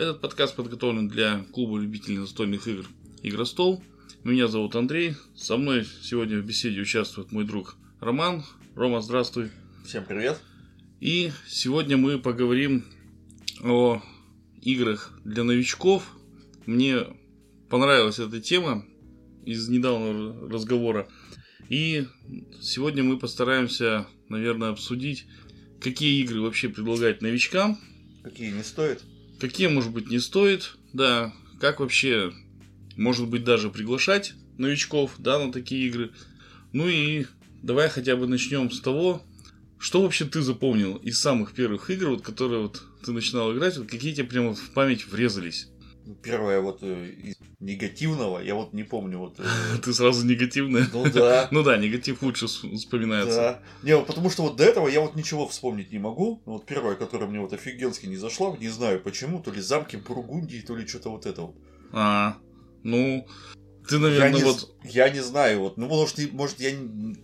Этот подкаст подготовлен для клуба любителей настольных игр «Игростол». Меня зовут Андрей. Со мной сегодня в беседе участвует мой друг Роман. Рома, здравствуй. Всем привет. И сегодня мы поговорим о играх для новичков. Мне понравилась эта тема из недавнего разговора. И сегодня мы постараемся, наверное, обсудить, какие игры вообще предлагать новичкам. Какие не стоит? Какие, может быть, не стоит. Да, как вообще, может быть, даже приглашать новичков, да, на такие игры. Ну и давай хотя бы начнем с того, что вообще ты запомнил из самых первых игр, вот, которые вот ты начинал играть, вот какие тебе прямо в память врезались? Первое вот э, из негативного, я вот не помню вот. э, Ты сразу негативная? Ну да. Ну да, негатив лучше вспоминается. Да. Не, потому что вот до этого я вот ничего вспомнить не могу. Ну, Вот первое, которое мне вот офигенски не зашло, не знаю почему, то ли замки Бургундии, то ли что-то вот это вот. А, ну, ты, я, наверное, не, вот... я не знаю, вот, ну, может, и- может, я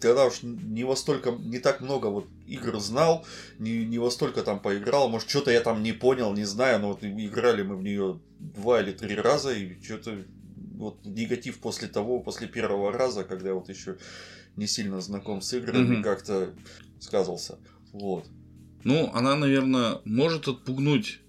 тогда уж не во столько, не так много вот игр знал, не, не во столько там поиграл, может, что-то я там не понял, не знаю, но вот играли мы в нее два или три раза, и что-то вот негатив после того, после первого раза, когда я вот еще не сильно знаком с играми, Мгм. как-то сказывался. Вот. Ну, она, наверное, может отпугнуть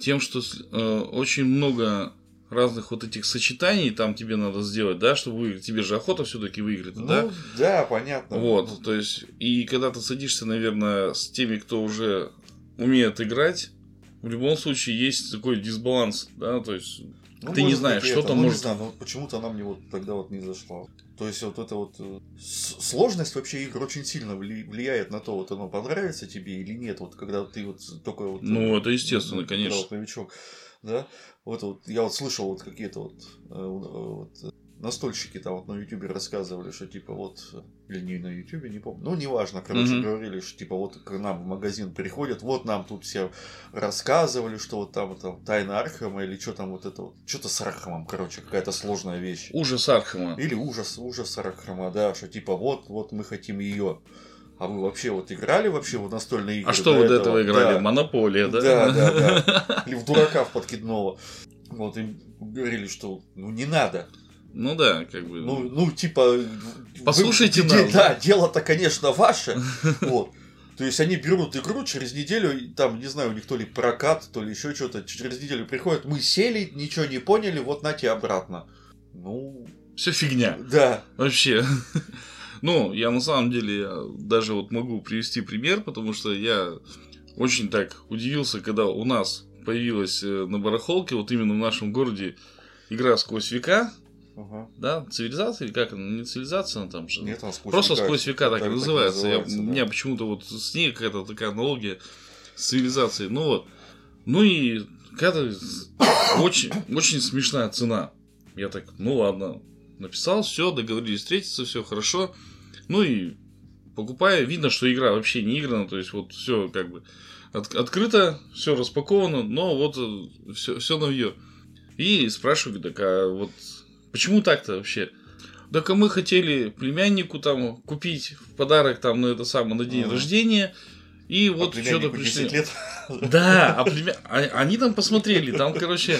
тем, что э, очень много разных вот этих сочетаний там тебе надо сделать, да, чтобы выиграть. Тебе же охота все-таки выиграть, Ну, да? да, понятно. Вот, Ну, то есть, и когда ты садишься, наверное, с теми, кто уже умеет играть, в любом случае есть такой дисбаланс, да, то есть, Ну, Ты не знаешь, что это, там ну, может- Не знаю, но вот почему-то она мне вот тогда вот не зашла. То есть вот это вот э, сложность вообще игр очень сильно вли- влияет на то, вот оно понравится тебе или нет. Вот когда ты вот только вот. Ну, э, это естественно, ну, конечно. вот новичок, да. Вот, вот я вот слышал вот какие-то вот, э, вот э, настольщики там вот на ютубе рассказывали, что типа вот, э, или не на ютубе, не помню, ну неважно, короче, Мгм. говорили, что типа вот к нам в магазин приходят, вот нам тут все рассказывали, что вот там, там тайна Архама или что там вот это вот, что-то с Архамом, короче, какая-то сложная вещь. ужас Архама. Или ужас, ужас Архама, да, что типа вот, вот мы хотим ее. А вы вообще вот играли вообще в настольные игры? А что вы до этого играли? Да. Монополия, да? Да, да, да. Или в дурака в подкидного. Вот, им говорили, что ну не надо. Ну да, как бы. Ну, ну типа... вы- Послушайте де- нас. Да, дело-то, конечно, ваше. Вот. То есть они берут игру через неделю, там, не знаю, у них то ли прокат, то ли еще что-то, через неделю приходят, мы сели, ничего не поняли, вот нате обратно. Ну, Все фигня. да. Вообще. Ну, я на самом деле даже вот могу привести пример, потому что я очень так удивился, когда у нас появилась э, на барахолке, вот именно в нашем городе, игра «Сквозь века», Ага. да, цивилизация, или как она, не цивилизация, она там же... Нет, она сквозь Просто века. «Сквозь века» так, и так называется. Я- называется, У да. меня почему-то вот с ней какая-то такая аналогия с цивилизацией. Ну вот. Ну и какая-то очень, очень смешная цена. Я так, ну ладно, написал, все, договорились встретиться, все хорошо. Ну и покупаю, видно, что игра вообще не играна, то есть вот все как бы от- открыто, все распаковано, но вот все, все новье. И спрашиваю, так а вот почему так-то вообще? Так а мы хотели племяннику там купить в подарок там на это самое на день рождения. И А вот что-то племяннику пришли. 10 лет. Да, а племя- а- они там посмотрели, там, короче,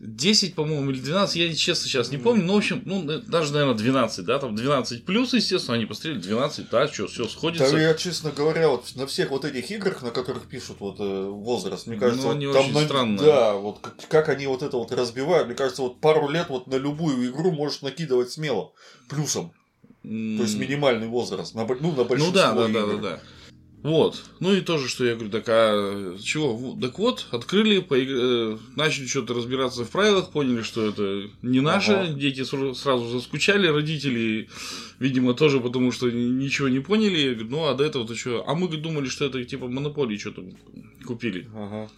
10, по-моему, или 12, я честно сейчас не помню, но, в общем, ну, даже, наверное, 12, да, там 12 плюс, естественно, они посмотрели 12, да, что, все сходится. Да, я, честно говоря, вот на всех вот этих играх, на которых пишут вот э, возраст, мне Ну, кажется, вот они там на- странные. Да, вот как, как они вот это вот разбивают, мне кажется, вот пару лет вот на любую игру можешь накидывать смело плюсом. То есть минимальный возраст. На, ну, на Ну большинство да, да, да, игр. да, да. Вот. Ну и тоже, что я говорю, так а чего? Так вот, открыли, поиг- э, начали что-то разбираться в правилах, поняли, что это не наше. Ага. Дети ср- сразу заскучали, родители, видимо, тоже потому что ни- ничего не поняли. Я говорю, ну а до этого то что? А мы думали, что это типа монополии что-то купили. Ага.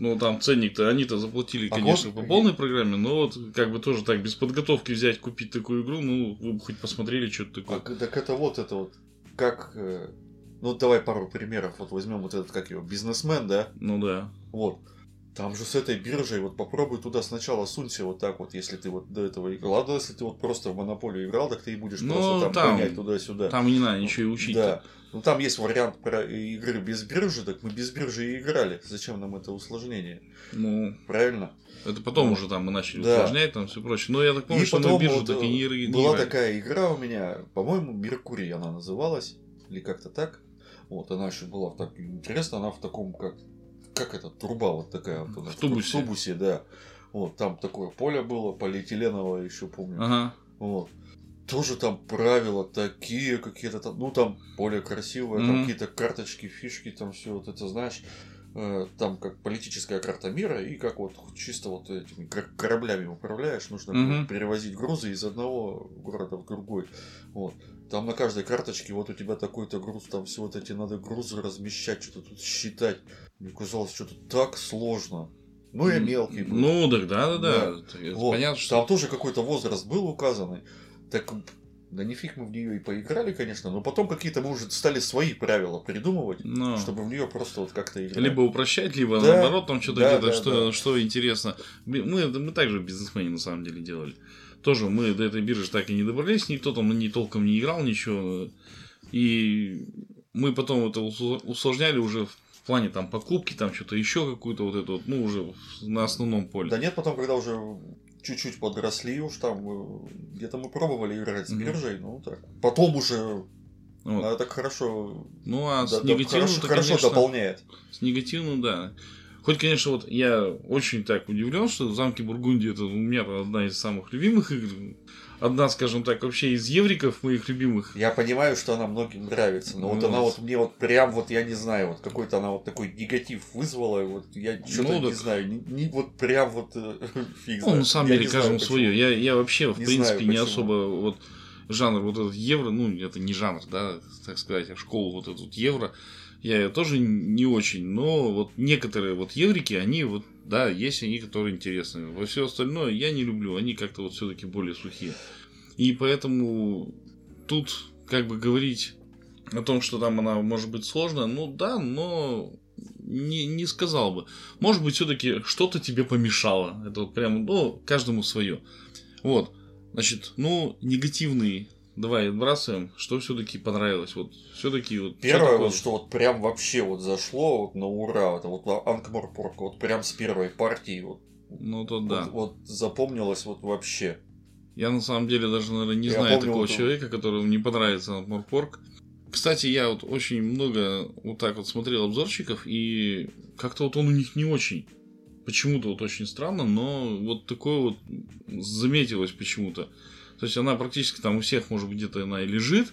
Ну там ценник-то они-то заплатили, А конечно, вот- по полной программе, но вот как бы тоже так без подготовки взять, купить такую игру, ну вы бы хоть посмотрели, что это такое. А, так это вот это вот, как... ну, давай пару примеров. Вот возьмем вот этот, как его, бизнесмен, да? Ну да. Вот. Там же с этой биржей, вот попробуй туда сначала сунься вот так вот, если ты вот до этого играл. Ладно, если ты вот просто в монополию играл, так ты и будешь Ну, просто там, там- гонять туда-сюда. Там не надо ничего и учить. Да. Ну там есть вариант про игры без биржи, так мы без биржи и играли. Зачем нам это усложнение? Ну, Правильно? это потом Ну, уже там мы начали да. усложнять, там все прочее. Но я так помню, и что на биржу вот, так и не, э, не была играли. такая игра у меня, по-моему, Меркурий она называлась, или как-то так. Вот, она еще была так интересно, она в таком, как, как это, труба вот такая вот. она В тубусе. В тубусе, да. Вот, там такое поле было, полиэтиленовое еще помню. Ага. Вот. Тоже там правила такие какие-то там, ну там более красивые, там Мгм. какие-то карточки, фишки, там все вот это, знаешь, там как политическая карта мира и как вот чисто вот этими кор- кораблями управляешь, нужно Мгм. перевозить грузы из одного города в другой. Вот. Там на каждой карточке вот у тебя такой-то груз, там все вот эти надо грузы размещать, что-то тут считать. Мне казалось, что-то так сложно. Ну, я мелкий был. Ну, да, да, да. Да. Вот. Понятно, что... Там тоже какой-то возраст был указанный. Так, да нифиг мы в нее и поиграли, конечно, но потом какие-то мы уже стали свои правила придумывать, Ну, чтобы в нее просто вот как-то играть. либо упрощать, либо Да, наоборот, там что-то да, где-то, да, что, да. что интересно. Мы, мы также бизнесмены на самом деле делали. Тоже мы до этой биржи так и не добрались, никто там ней толком не играл, ничего. И мы потом это усл- усложняли уже в плане там покупки, там что-то еще какую-то вот вот, ну, уже на основном поле. Да нет, потом, когда уже чуть-чуть подросли уж там, э, где-то мы пробовали играть с биржей, ну так. Потом уже Вот. она так хорошо, Ну, а с да- да, негативным, хорошо, то, хорошо конечно, дополняет. С негативным, да. Хоть, конечно, вот я очень так удивлен, что замки Бургундии это у меня одна из самых любимых игр. Одна, скажем так, вообще из евриков моих любимых. Я понимаю, что она многим нравится, но вот Ну, она вот мне вот прям вот, я не знаю, вот какой-то она вот такой негатив вызвала, вот я что-то Ну, не так- знаю, не, не вот прям вот э, фиг Ну, на самом Я деле, не каждому свое. Я, я вообще, в Не принципе, знаю, не особо вот жанр вот этот евро, ну, это не жанр, да, так сказать, а школу вот этот вот евро, я тоже не очень, но вот некоторые вот еврики, они вот, да, есть они, которые интересны. Во все остальное я не люблю, они как-то вот все-таки более сухие. И поэтому тут как бы говорить о том, что там она может быть сложная, ну да, но не, не сказал бы. Может быть, все-таки что-то тебе помешало. Это вот прям, ну, каждому свое. Вот. Значит, ну, негативный давай отбрасываем. Что все-таки понравилось? Вот все-таки вот. Первое, такое? вот, что вот прям вообще вот зашло вот на ура, это вот Анкморпорка, вот прям с первой партии вот, Ну, то да. вот, вот запомнилось вот вообще. Я на самом деле даже, наверное, не Я знаю помню такого вот- человека, которому не понравится Морпорк. Кстати, я вот очень много вот так вот смотрел обзорчиков, и как-то вот он у них не очень. Почему-то вот очень странно, но вот такое вот заметилось почему-то. То есть она практически там у всех, может быть, где-то она и лежит,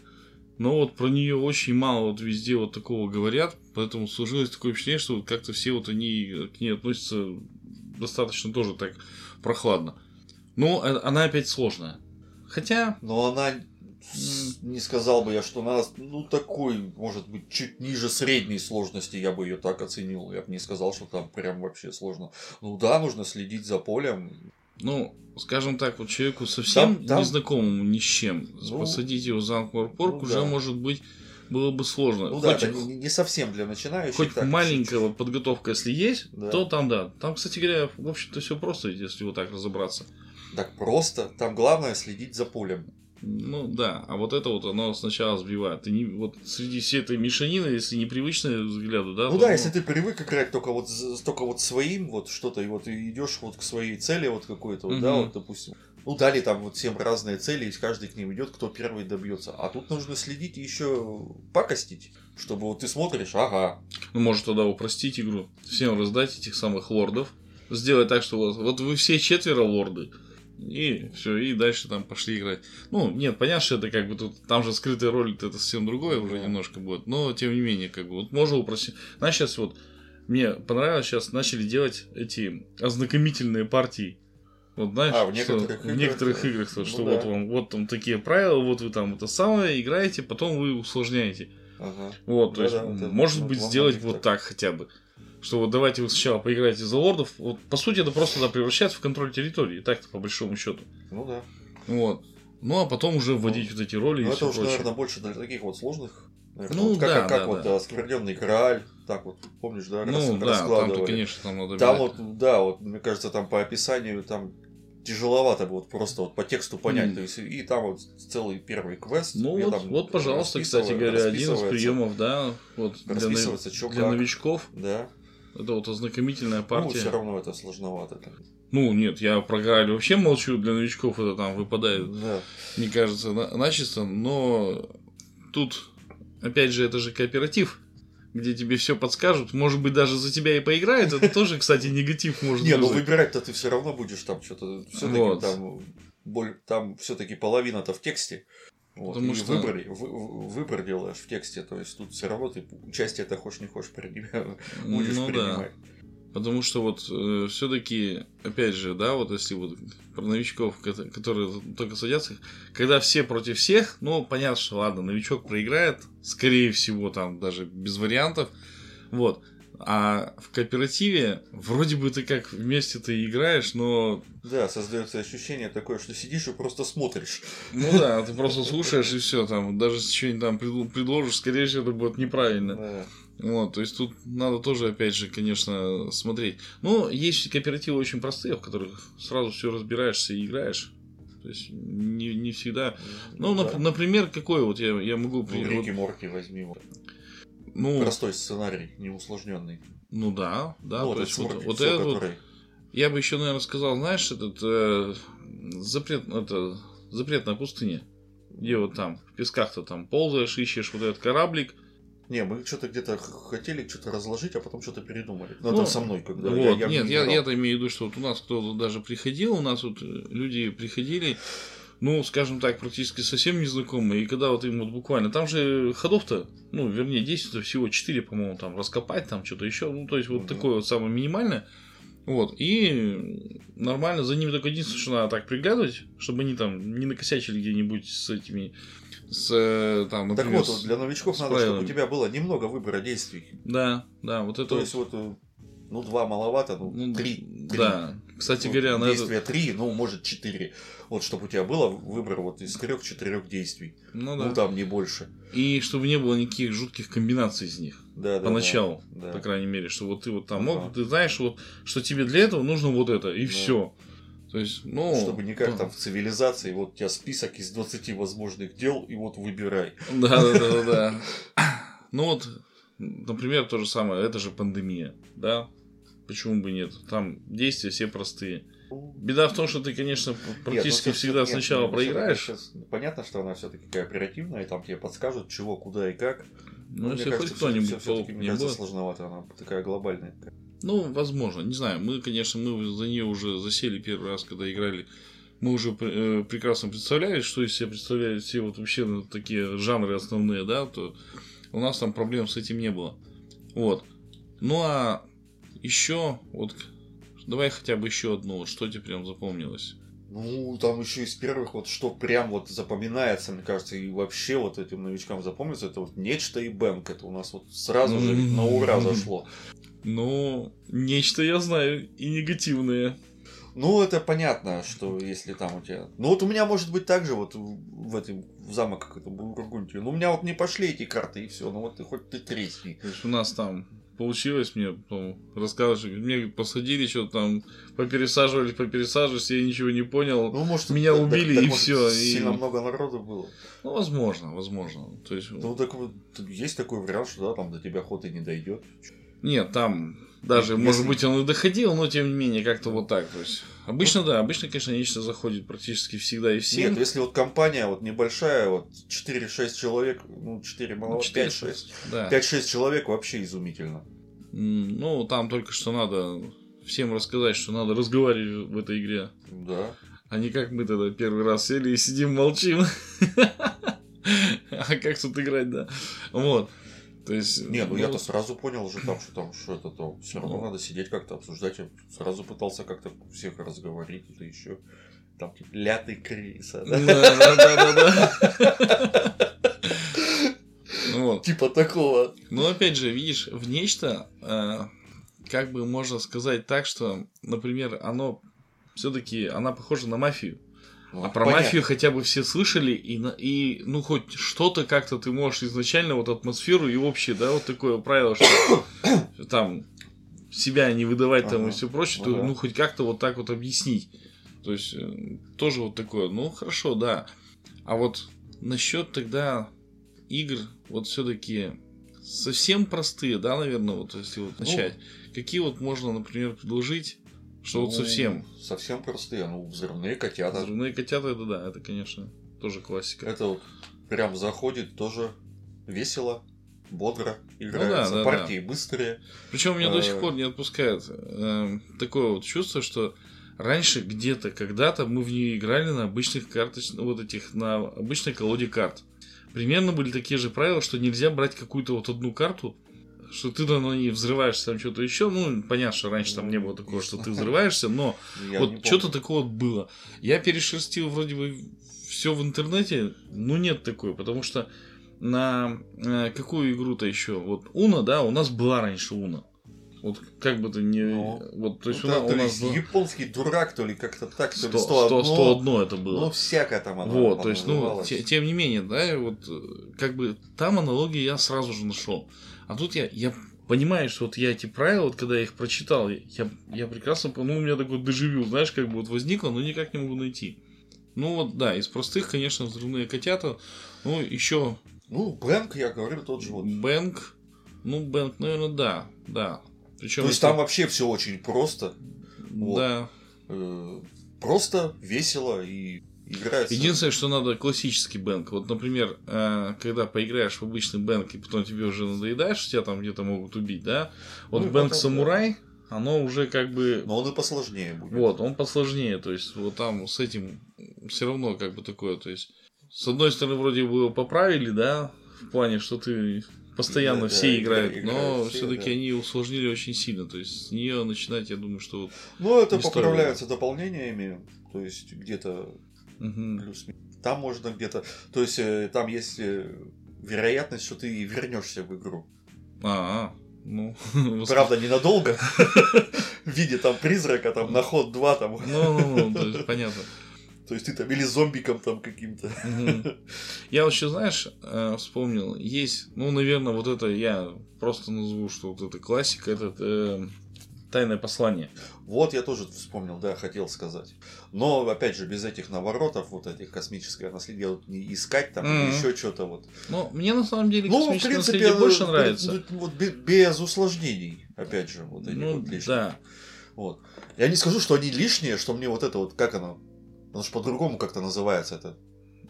но вот про нее очень мало вот везде вот такого говорят, поэтому сложилось такое впечатление, что вот как-то все вот они к ней относятся достаточно тоже так прохладно. Но э, она опять сложная. Хотя, Но она, не сказал бы я, что она, ну, такой, может быть, чуть ниже средней сложности, я бы ее так оценил. Я бы не сказал, что там прям вообще сложно. Ну да, нужно следить за полем. Ну, скажем так, вот человеку совсем Там- там- незнакомому ни с чем, Ну, посадить его за Анкморпорг ну уже, да. может быть, было бы сложно. Ну да, хоть это не, не совсем для начинающих. хоть так, маленькая вот подготовка, если есть, Да. то там да. Там, кстати говоря, в общем-то, все просто, если вот так разобраться. Так просто. Там главное следить за полем. Ну да, а вот это вот оно сначала сбивает. Ты не, вот среди всей этой мешанины, если непривычные взгляды, да. Ну да, если ты привык играть только вот, только вот своим, вот что-то, и вот идешь вот к своей цели вот какой-то, вот, да, Мгм. вот, допустим. Ну, дали там вот всем разные цели, и каждый к ним идет, кто первый добьется. А тут нужно следить и еще пакостить, чтобы вот ты смотришь, ага, Ну, может тогда упростить игру, всем раздать этих самых лордов, сделать так, что вот, вот вы все четверо лорды, и все, и дальше там пошли играть. Ну, нет, понятно, что это как бы тут, там же скрытая роль, это совсем другое уже Да. немножко будет, но тем не менее, как бы, вот можно упростить. Знаешь, сейчас вот, мне понравилось, сейчас начали делать эти ознакомительные партии. Вот знаешь, А, в что некоторых в играх, некоторых да. играх, то, Ну что да. вот вам, вот там такие правила, вот вы там это самое играете, потом вы усложняете. ага. Вот, то есть, Да-да, это может вот быть, сделать вот так хотя бы. Что вот давайте вы сначала поиграете за лордов. Вот, по сути, это просто да, превращается в контроль территории, так-то по большому счету. Ну да. Вот. Ну а потом уже вводить вот эти роли Ну и это все уж, прочее. наверное, больше для таких вот сложных Наверное, Ну, вот как, да, как, как да, вот да. оскверненный Грааль, так вот, помнишь, да, Ну, да, раскладывали. конечно, там надо Там вот, да, вот, мне кажется, там по описанию там тяжеловато вот просто вот по тексту понять. Мгм. То есть, и там вот целый первый квест. Ну вот, там вот, пожалуйста, кстати говоря, один из приемов, да, вот для, для новичков. Да. Это вот ознакомительная Ну, партия. все равно это сложновато. Ну, нет, я про Грааль вообще молчу, для новичков это там выпадает, Да. мне кажется, на- начисто, но тут, опять же, это же кооператив, где тебе все подскажут, может быть, даже за тебя и поиграют, это тоже, кстати, негатив может Не, ну выбирать-то ты все равно будешь там что-то. Все-таки там, там все-таки половина-то в тексте. Вот, Потому и что- выбор, вы- вы- выбор делаешь в тексте, то есть тут все равно ты участие это хочешь не хочешь принимать, будешь Ну да. принимать. Потому что вот все-таки, опять же, да, вот если вот про новичков, кото- которые только садятся, когда все против всех, ну, понятно, что ладно, новичок проиграет, скорее всего, там даже без вариантов, вот. А в кооперативе вроде бы ты как вместе ты играешь, но Да, создается ощущение такое, что сидишь и просто смотришь. ну да, ты просто слушаешь и все, там даже если что-нибудь там предло- предложишь, скорее всего, это будет неправильно. Да. Вот, то есть тут надо тоже, опять же, конечно, смотреть. Но есть кооперативы очень простые, в которых сразу все разбираешься и играешь. То есть не, не всегда. Ну, да. нап- например, какой вот я, я могу Ну, вот, Морти возьми. Вот. ну, Простой сценарий, не усложненный. ну да, да. ну, этот есть вот, вот это вот, который- я бы еще, наверное, сказал, знаешь, этот э, запрет, это запретная пустыня. Где вот там, в песках-то там ползаешь, ищешь вот этот кораблик. Не, мы что-то где-то хотели что-то разложить, а потом что-то передумали. Ну, Ну, это со мной, когда Вот, я, я нет, не я, я-то имею в виду, что вот у нас кто-то даже приходил, у нас вот люди приходили, ну, скажем так, практически совсем незнакомые, и когда вот им вот буквально, там же ходов-то, ну, вернее, действий всего 4, по-моему, там, раскопать, там, что-то еще, ну, то есть, вот Мгм. такое вот самое минимальное, вот, и нормально, за ними только единственное, что надо так приглядывать, чтобы они там не накосячили где-нибудь с этими, с, э, там, Так например, вот, с- вот, для новичков надо, чтобы правилами. у тебя было немного выбора действий. Да, да, вот это То вот, есть вот, э, ну, два маловато, ну, ну, три. три. да, кстати Ну, говоря, на это, действия три, ну, может, четыре. Вот, чтобы у тебя было выбор вот из трех-четырех действий. ну, Ну, да. там не больше. И чтобы не было никаких жутких комбинаций из них. Да, да, Поначалу, да. по крайней мере, что вот ты вот там Ага. мог, ты знаешь, вот, что тебе для этого нужно вот это, и Да. все. То есть, ну. Чтобы не как там в цивилизации, вот у тебя список из 20 возможных дел, и вот выбирай. Да, да, да, да. Ну вот, например, то же самое, это же пандемия, да? Почему бы нет? Там действия все простые. Беда в том, что ты, конечно, практически Нет, ну, всегда нет, сначала ну, проиграешь. щас Понятно, что она все-таки кооперативная, и там тебе подскажут, чего, куда и как. Ну, если хоть кто-нибудь паук не будет. сложновато, она такая глобальная. Ну, возможно, не знаю. Мы, конечно, мы за нее уже засели первый раз, когда играли. Мы уже э, прекрасно представляли, что из себя представляют все вот вообще ну, такие жанры основные, да, то у нас там проблем с этим не было. Вот. Ну а еще вот давай хотя бы еще одну, что тебе прям запомнилось. Ну, там еще из первых, вот что прям вот запоминается, мне кажется, и вообще вот этим новичкам запомнится, это вот нечто и бэнк. Это у нас вот сразу же на ура зашло. Ну, нечто я знаю и негативное. Ну, это понятно, что если там у тебя... Ну, вот у меня может быть так же вот в этом в замок как это был Бургундию. Ну, у меня вот не пошли эти карты и все. Ну, вот ты хоть ты тресни. У нас там получилось мне ну, рассказывать, мне посадили, что-то там попересаживали, попересаживались, я ничего не понял. Ну, может, Меня так- убили, так, и может, всё, и- Сильно много народу было. Ну, возможно, возможно. То есть, Ну, так вот, есть такой вариант, что да, там до тебя ход и не дойдет. нет, там даже, может быть, он и доходил, но тем не менее, как-то вот так. То есть, обычно, да, обычно, конечно, нечто заходит практически всегда и всем. Нет, если вот компания вот небольшая, вот 4-6 человек, ну 4 мало, Ну, 4, 5-6. Да. 5-6 человек вообще изумительно. Ну, там только что надо всем рассказать, что надо разговаривать в этой игре. Да. А не как мы тогда первый раз сели и сидим молчим. А как тут играть, да? Вот. То есть... Не, ну я-то сразу понял уже там, что там, что это то. Все равно Ну. надо сидеть как-то обсуждать. Я сразу пытался как-то всех разговорить. Это еще там типа ля ты крыса, да? Да, да, да, да. Вот. Типа такого. Но опять же, видишь, в нечто, э, как бы можно сказать так, что, например, оно все-таки, она похожа на мафию. Ну, А про понятно. мафию хотя бы все слышали, и, и ну хоть что-то как-то ты можешь изначально вот атмосферу и общее, да, вот такое правило, что там себя не выдавать там и Ага. все прочее, Ну то да. ну хоть как-то вот так вот объяснить. То есть э, тоже вот такое, ну хорошо, да. А вот насчет тогда игр, вот все-таки совсем простые, да, наверное, вот если вот Ну. начать. Какие вот можно, например, предложить, что вот Ну, совсем Совсем простые. Ну, взрывные котята. Взрывные котята, это да, это, конечно, тоже классика. Это вот прям заходит тоже весело, бодро играется. Ну да, да, Партии быстрые. Причем меня до сих Э. пор не отпускает э, такое вот чувство, что раньше где-то, когда-то мы в нее играли на обычных карточных, вот этих, на обычной колоде карт. Примерно были такие же правила, что нельзя брать какую-то вот одну карту, что ты на ней взрываешься, там что-то еще. Ну, понятно, что раньше там не было такого, что ты взрываешься, но Я не вот что-то такого вот было. Я перешерстил вроде бы все в интернете, но нет такой, потому что на э, какую игру-то еще? Вот Уна, да, у нас была раньше Уна. Вот как бы то ни... Ну, вот, то есть Ну, у, да, нас- то у ли нас было японский дурак, то ли как-то так, то 100, ли 100, 101. 101 это было. Ну, всякое там оно Вот, то есть, ну, те- тем не менее, да, вот э, как бы там аналогии я сразу же нашел. А тут я, я понимаю, что вот я эти правила, вот когда я их прочитал, я, я прекрасно, ну, у меня такой дежавю, знаешь, как бы вот возникло, но никак не могу найти. Ну вот, да, из простых, конечно, взрывные котята, ну, еще Ну, Бэнк, я говорю, тот же вот. Бэнк, ну, Бэнк, наверное, да, да. Причем То есть там вообще все очень просто. вот. да. э, Просто, весело и играется. Единственное, что надо классический бэнк. Вот, например, э, когда поиграешь в обычный бэнк, и потом тебе уже надоедаешь, тебя там где-то могут убить, да? Вот Ну бэнк самурай, оно уже как бы. Но он и посложнее будет. Вот, он посложнее. То есть, вот там с этим все равно как бы такое. То есть, с одной стороны, вроде бы его поправили, да, в плане, что ты постоянно Да, все да, играют, игра- но играют все, все-таки да. они усложнили очень сильно. То есть, с нее начинать, я думаю, что вот. Ну, это не стоило. поправляются дополнениями. То есть где-то мгм. плюс Там можно где-то. То есть э, там есть э, вероятность, что ты вернешься в игру. А, а, ну, Правда, ненадолго. В виде там призрака, там на ход 2 там. Ну, ну, ну, есть, понятно. То есть ты там или зомбиком там каким-то. Я вот еще, знаешь, э, вспомнил, есть, ну, наверное, вот это я просто назову, что вот это классика, это э, тайное послание. Вот я тоже вспомнил, да, хотел сказать. Но, опять же, без этих наворотов, вот этих космическое наследие, не искать там, или еще что-то вот. Но мне на самом деле Ну, в космическое принципе, наследие больше э, нравится. ну, вот бе- без усложнений, опять же, вот эти Ну, вот лишние. да. Вот. Я не скажу, что они лишние, что мне вот это вот, как оно, оно же по-другому как-то называется это,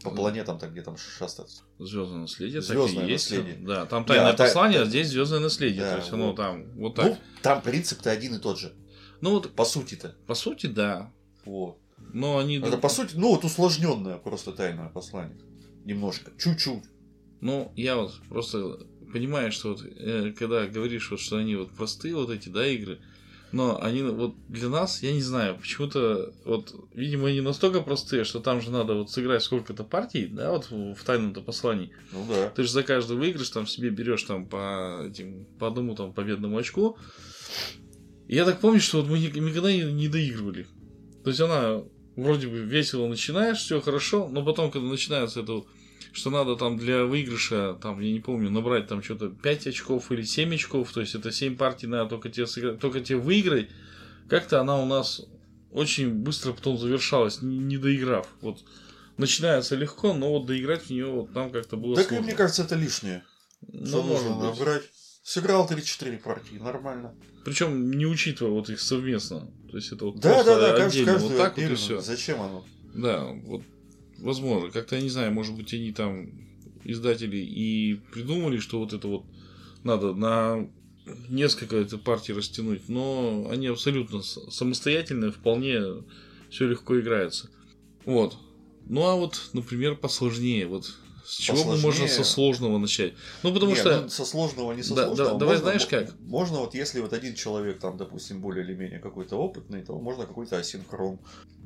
по Ну. планетам там, где там шастать. Звездное наследие, Звездное и есть. наследие. Да, там тайное а та- послание, а та- здесь звездное наследие. Да, то есть оно вот. там вот так. Ну, там принцип-то один и тот же, Ну, вот, по сути-то. по сути, да. Вот. Но они. Это, по сути, ну, вот усложненное просто тайное послание. Немножко, чуть-чуть. Ну, я вот просто понимаю, что вот, э, когда говоришь, вот, что они вот простые вот эти, да, игры, но они вот для нас, я не знаю, почему-то, вот, видимо, они настолько простые, что там же надо вот сыграть сколько-то партий, да, вот в, в тайном-то послании. Ну да. Ты же за каждый выигрыш там себе берешь там по этим, по одному там победному очку. И я так помню, что вот мы ни- никогда не, не доигрывали. То есть она вроде бы весело начинаешь, все хорошо, но потом, когда начинается это вот, что надо там для выигрыша, там, я не помню, набрать там что-то 5 очков или 7 очков, то есть это 7 партий надо только тебе сыграть, только тебе выиграть, как-то она у нас очень быстро потом завершалась, не, доиграв. Вот начинается легко, но вот доиграть в нее вот там как-то было Так сложно. мне кажется, это лишнее. Ну, Что может нужно быть. набрать? Сыграл 3-4 партии, нормально. Причем не учитывая вот их совместно. То есть это вот Да, да, да, каждый, отдельно. вот так отдельно. вот и все. Зачем оно? Да, вот возможно. Как-то я не знаю, может быть, они там издатели и придумали, что вот это вот надо на несколько это партий растянуть, но они абсолютно самостоятельные, вполне все легко играется. Вот. Ну а вот, например, посложнее. Вот с чего Посложнее? можно со сложного начать? Ну, потому Не, что. ну, со сложного не со Да, сложного. да, давай Можно- знаешь как? Можно вот если вот один человек там, допустим, более или менее какой-то опытный, то можно какой-то асинхрон.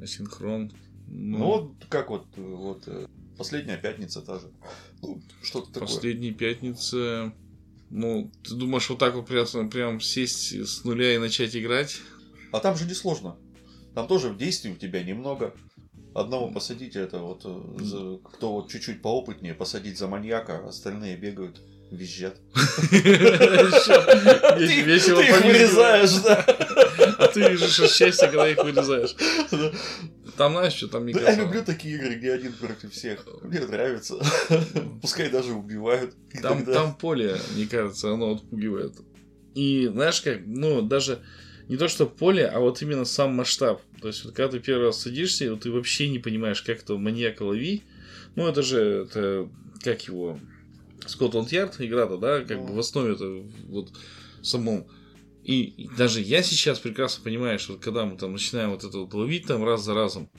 Синхрон. Ну, вот как вот, вот э, последняя пятница та же. Ну, что-то такое. Последней пятнице. Ну, ты думаешь, вот так вот прям, прям сесть с нуля и начать играть? А там же не сложно. Там тоже действий у тебя немного. Одного посадить, это вот э, за- кто вот чуть-чуть поопытнее, посадить за маньяка, а остальные бегают, визжат. Ты их вырезаешь, да. А ты видишь от счастья, когда их вырезаешь. Там, знаешь, что там Да, я люблю такие игры, где один против всех. Мне нравится. Пускай даже убивают. Там, там поле, мне кажется, оно отпугивает. И знаешь как, ну, даже не то, что поле, а вот именно сам масштаб. То есть, вот когда ты первый раз садишься, вот ты вообще не понимаешь, как этого маньяка ловить. Ну, это же, это, как его, Скотланд Ярд игра-то, да, как Ну. бы в основе это вот самом. И, даже я сейчас прекрасно понимаю, что когда мы там начинаем вот это вот ловить там раз за разом,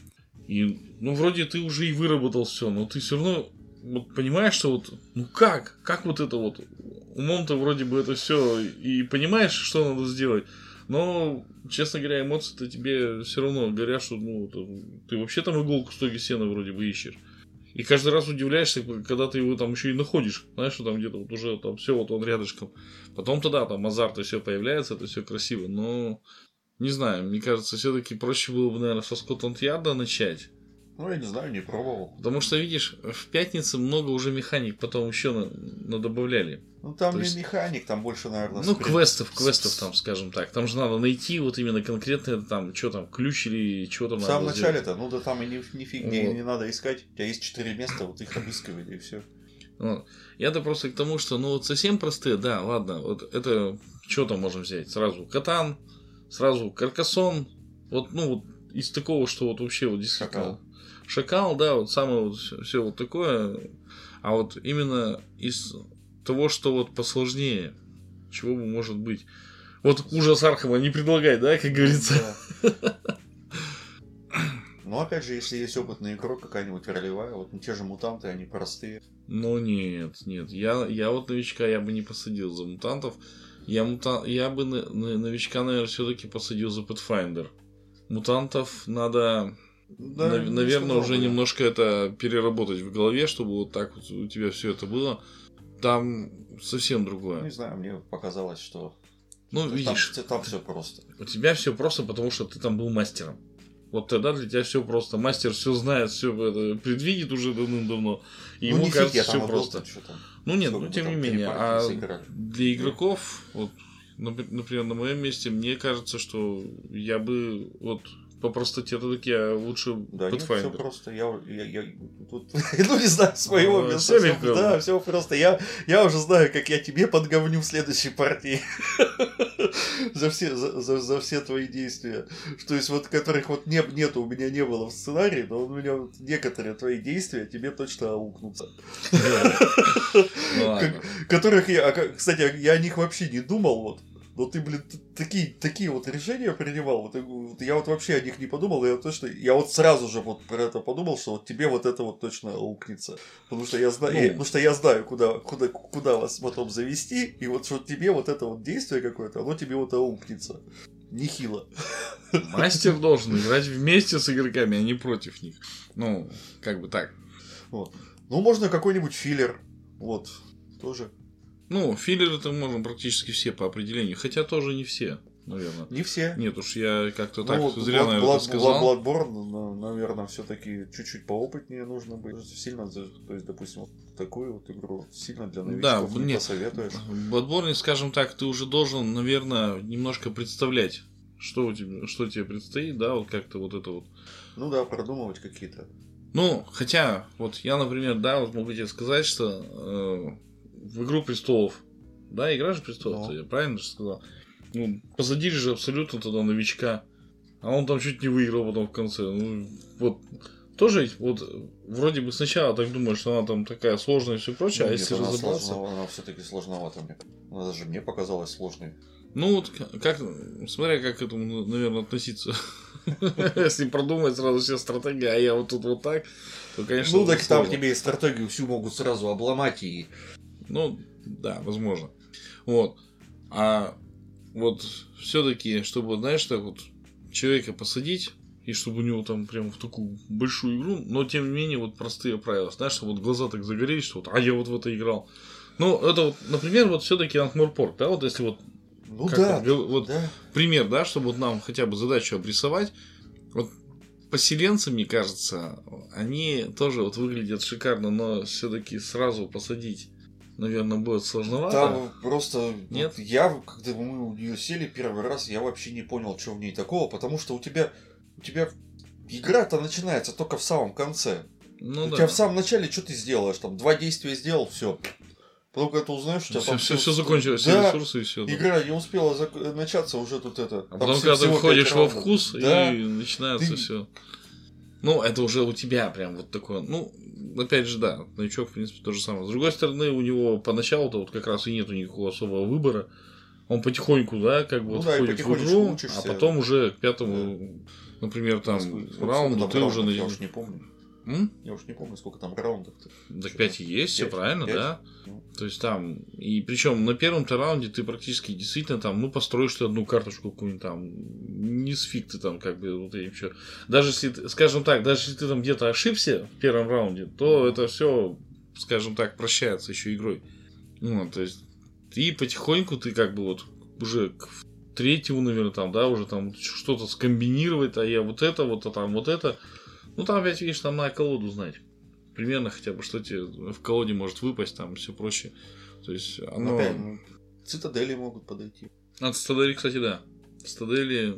и, ну, вроде ты уже и выработал все, но ты все равно вот понимаешь, что вот, ну как, как вот это вот, умом-то вроде бы это все, и понимаешь, что надо сделать, но, честно говоря, эмоции-то тебе все равно говорят, что, ну, ты вообще там иголку в стоге сена вроде бы ищешь. И каждый раз удивляешься, когда ты его там еще и находишь. Знаешь, что там где-то вот уже там все вот он рядышком. Потом тогда там азарт и все появляется, это все красиво. Но не знаю, мне кажется, все-таки проще было бы, наверное, со Скотланд Ярда начать. Ну, я не знаю, не пробовал. Потому что, видишь, в пятнице много уже механик потом еще на, надобавляли. Ну, там То не есть- механик, там больше, наверное, Ну, спринт. квестов, квестов там, скажем так. Там же надо найти вот именно конкретно там, что там, ключ или что там В самом начале-то, ну да там и нифиг не, Вот. не надо искать. У тебя есть четыре места, вот их обыскивали и все. Вот. Я-то просто к тому, что, ну, вот совсем простые, да, ладно, вот это, что там можем взять? Сразу Катан, сразу Каркасон, вот, ну, вот из такого, что вот вообще вот действительно... Шакал. Шакал, да, вот самое вот все вот такое, а вот именно из того, что вот посложнее, чего бы может быть. Вот ужас Архама не предлагай, да, как говорится. Да. Ну, опять же, если есть опытный игрок, какая-нибудь ролевая, вот ну, те же мутанты, они простые. Ну нет, нет. Я, я вот новичка я бы не посадил за мутантов. Я, мута... я бы новичка, наверное, все-таки посадил за Pathfinder. Мутантов надо, Да, наверное, уже бы я. немножко это переработать в голове, чтобы вот так вот у тебя все это было. Там совсем другое. Не знаю, мне показалось, что Ну, там, видишь, там все просто. у тебя все просто, потому что ты там был мастером. Вот тогда для тебя все просто. Мастер все знает, все предвидит уже давным-давно. И ну, ему кажется, фиг, все там был, просто. что там. Ну нет, Сколько ну тем не там менее, а для игроков, вот, напр- например, на моем месте, мне кажется, что я бы вот по простоте я лучше Да, нет, все Pathfinder. просто. Я, я, я тут, ну не знаю, с моего Ну, места. всё- легко. да, все просто. Я, я уже знаю, как я тебе подговню в следующей партии. за, все, за, за- за все твои действия. То есть вот которых вот не, нету, у меня не было в сценарии, но у меня вот некоторые твои действия тебе точно аукнутся. Ну. Которых я, а, кстати, я о них вообще не думал, вот. Но ты, блин, такие, такие вот решения принимал. Вот, и вот я вот вообще о них не подумал. Я точно, я вот сразу же вот про это подумал, что вот тебе вот это вот точно аукнется. Потому что я знаю, Ну. потому что я знаю, куда, куда, куда вас потом завести, и вот что тебе вот это вот действие какое-то, оно тебе вот аукнется. Нехило. Мастер должен играть вместе с игроками, а не против них. Ну, как бы так. Вот. Ну, можно какой-нибудь филлер. Вот. Тоже. Ну, филлеры это можно практически все по определению, хотя тоже не все, наверное. Не все. Нет уж, я как-то Ну, так вот зря, Blood- наверное, Blood- сказал. Bloodborne, наверное, все-таки чуть-чуть поопытнее нужно быть. Сильно, то есть, допустим, вот такую вот игру сильно для Да, новичков не нет. посоветуешь. В Bloodborne, скажем так, ты уже должен, наверное, немножко представлять, что, у тебя, что тебе предстоит, да, вот как-то вот это вот. Ну да, продумывать какие-то. Ну, хотя, вот я, например, да, вот могу тебе сказать, что э, в Игру Престолов, да, игра же Престолов, Ну. я правильно же сказал? Ну, посадили же абсолютно тогда новичка, а он там чуть не выиграл потом в конце. Ну, вот, тоже вот вроде бы сначала так думаешь, что она там такая сложная и все прочее, а Ну, нет, если она, разобраться... сложно- она все-таки сложновата мне. Она даже мне показалась сложной. Ну вот как, смотря как к этому, наверное, относиться. Если продумать сразу все стратегии, а я вот тут вот так, то, конечно, ну, так там тебе и стратегию всю могут сразу обломать и... Ну, да, возможно. Вот. А вот все-таки, чтобы, знаешь, так вот человека посадить, и чтобы у него там прям в такую большую игру, но тем не менее вот простые правила, знаешь, что вот глаза так загорелись, что вот, а я вот в это играл. Ну, это вот, например, вот все-таки Анкморпорт, да, вот если вот Ну да, вот вот да. пример, да, чтобы вот нам хотя бы задачу обрисовать. Вот поселенцы, мне кажется, они тоже вот выглядят шикарно, но все-таки сразу посадить, наверное, будет сложновато. Там просто... Нет? вот я, когда мы у нее сели первый раз, я вообще не понял, что в ней такого, потому что у тебя... У тебя игра-то начинается только в самом конце. Ну у да. тебя в самом начале что ты сделаешь? Там два действия сделал, все. Потом, когда ты узнаешь, у тебя все, там все, всё- закончилось, все Да, ресурсы и все. Игра не успела зак- начаться, уже тут это. А потом, все- когда ты входишь во вкус, Да. и начинается Ты- все. Ну, это уже у тебя прям вот такое. Ну, опять же, да, новичок, в принципе, то же самое. С другой стороны, у него поначалу-то вот как раз и нету никакого особого выбора. Он потихоньку, да, как бы Ну вот да, входит в игру, учишься. а потом уже к пятому, например, там, Сколько- раунду ты уже... Я уж не помню. М? Я уж не помню, сколько там раундов-то. Так 5 и есть, все Пять? правильно, Пять? да? Ну. То есть там, и причем на первом-то раунде ты практически действительно там, ну, построишь ты одну карточку какую-нибудь там, не с фиг ты там как бы вот этим все. Даже если, скажем так, даже если ты там где-то ошибся в первом раунде, то это все, скажем так, прощается еще игрой. Ну, то есть, и потихоньку ты как бы вот уже к третьему, наверное, там, да, уже там что-то скомбинировать, а я вот это, вот а там вот это. Ну, там опять, видишь, там надо колоду знать. Примерно хотя бы, что тебе в колоде может выпасть, там все прочее. То есть, оно... опять, ну, цитадели могут подойти. От Стадели, кстати, да. Стадели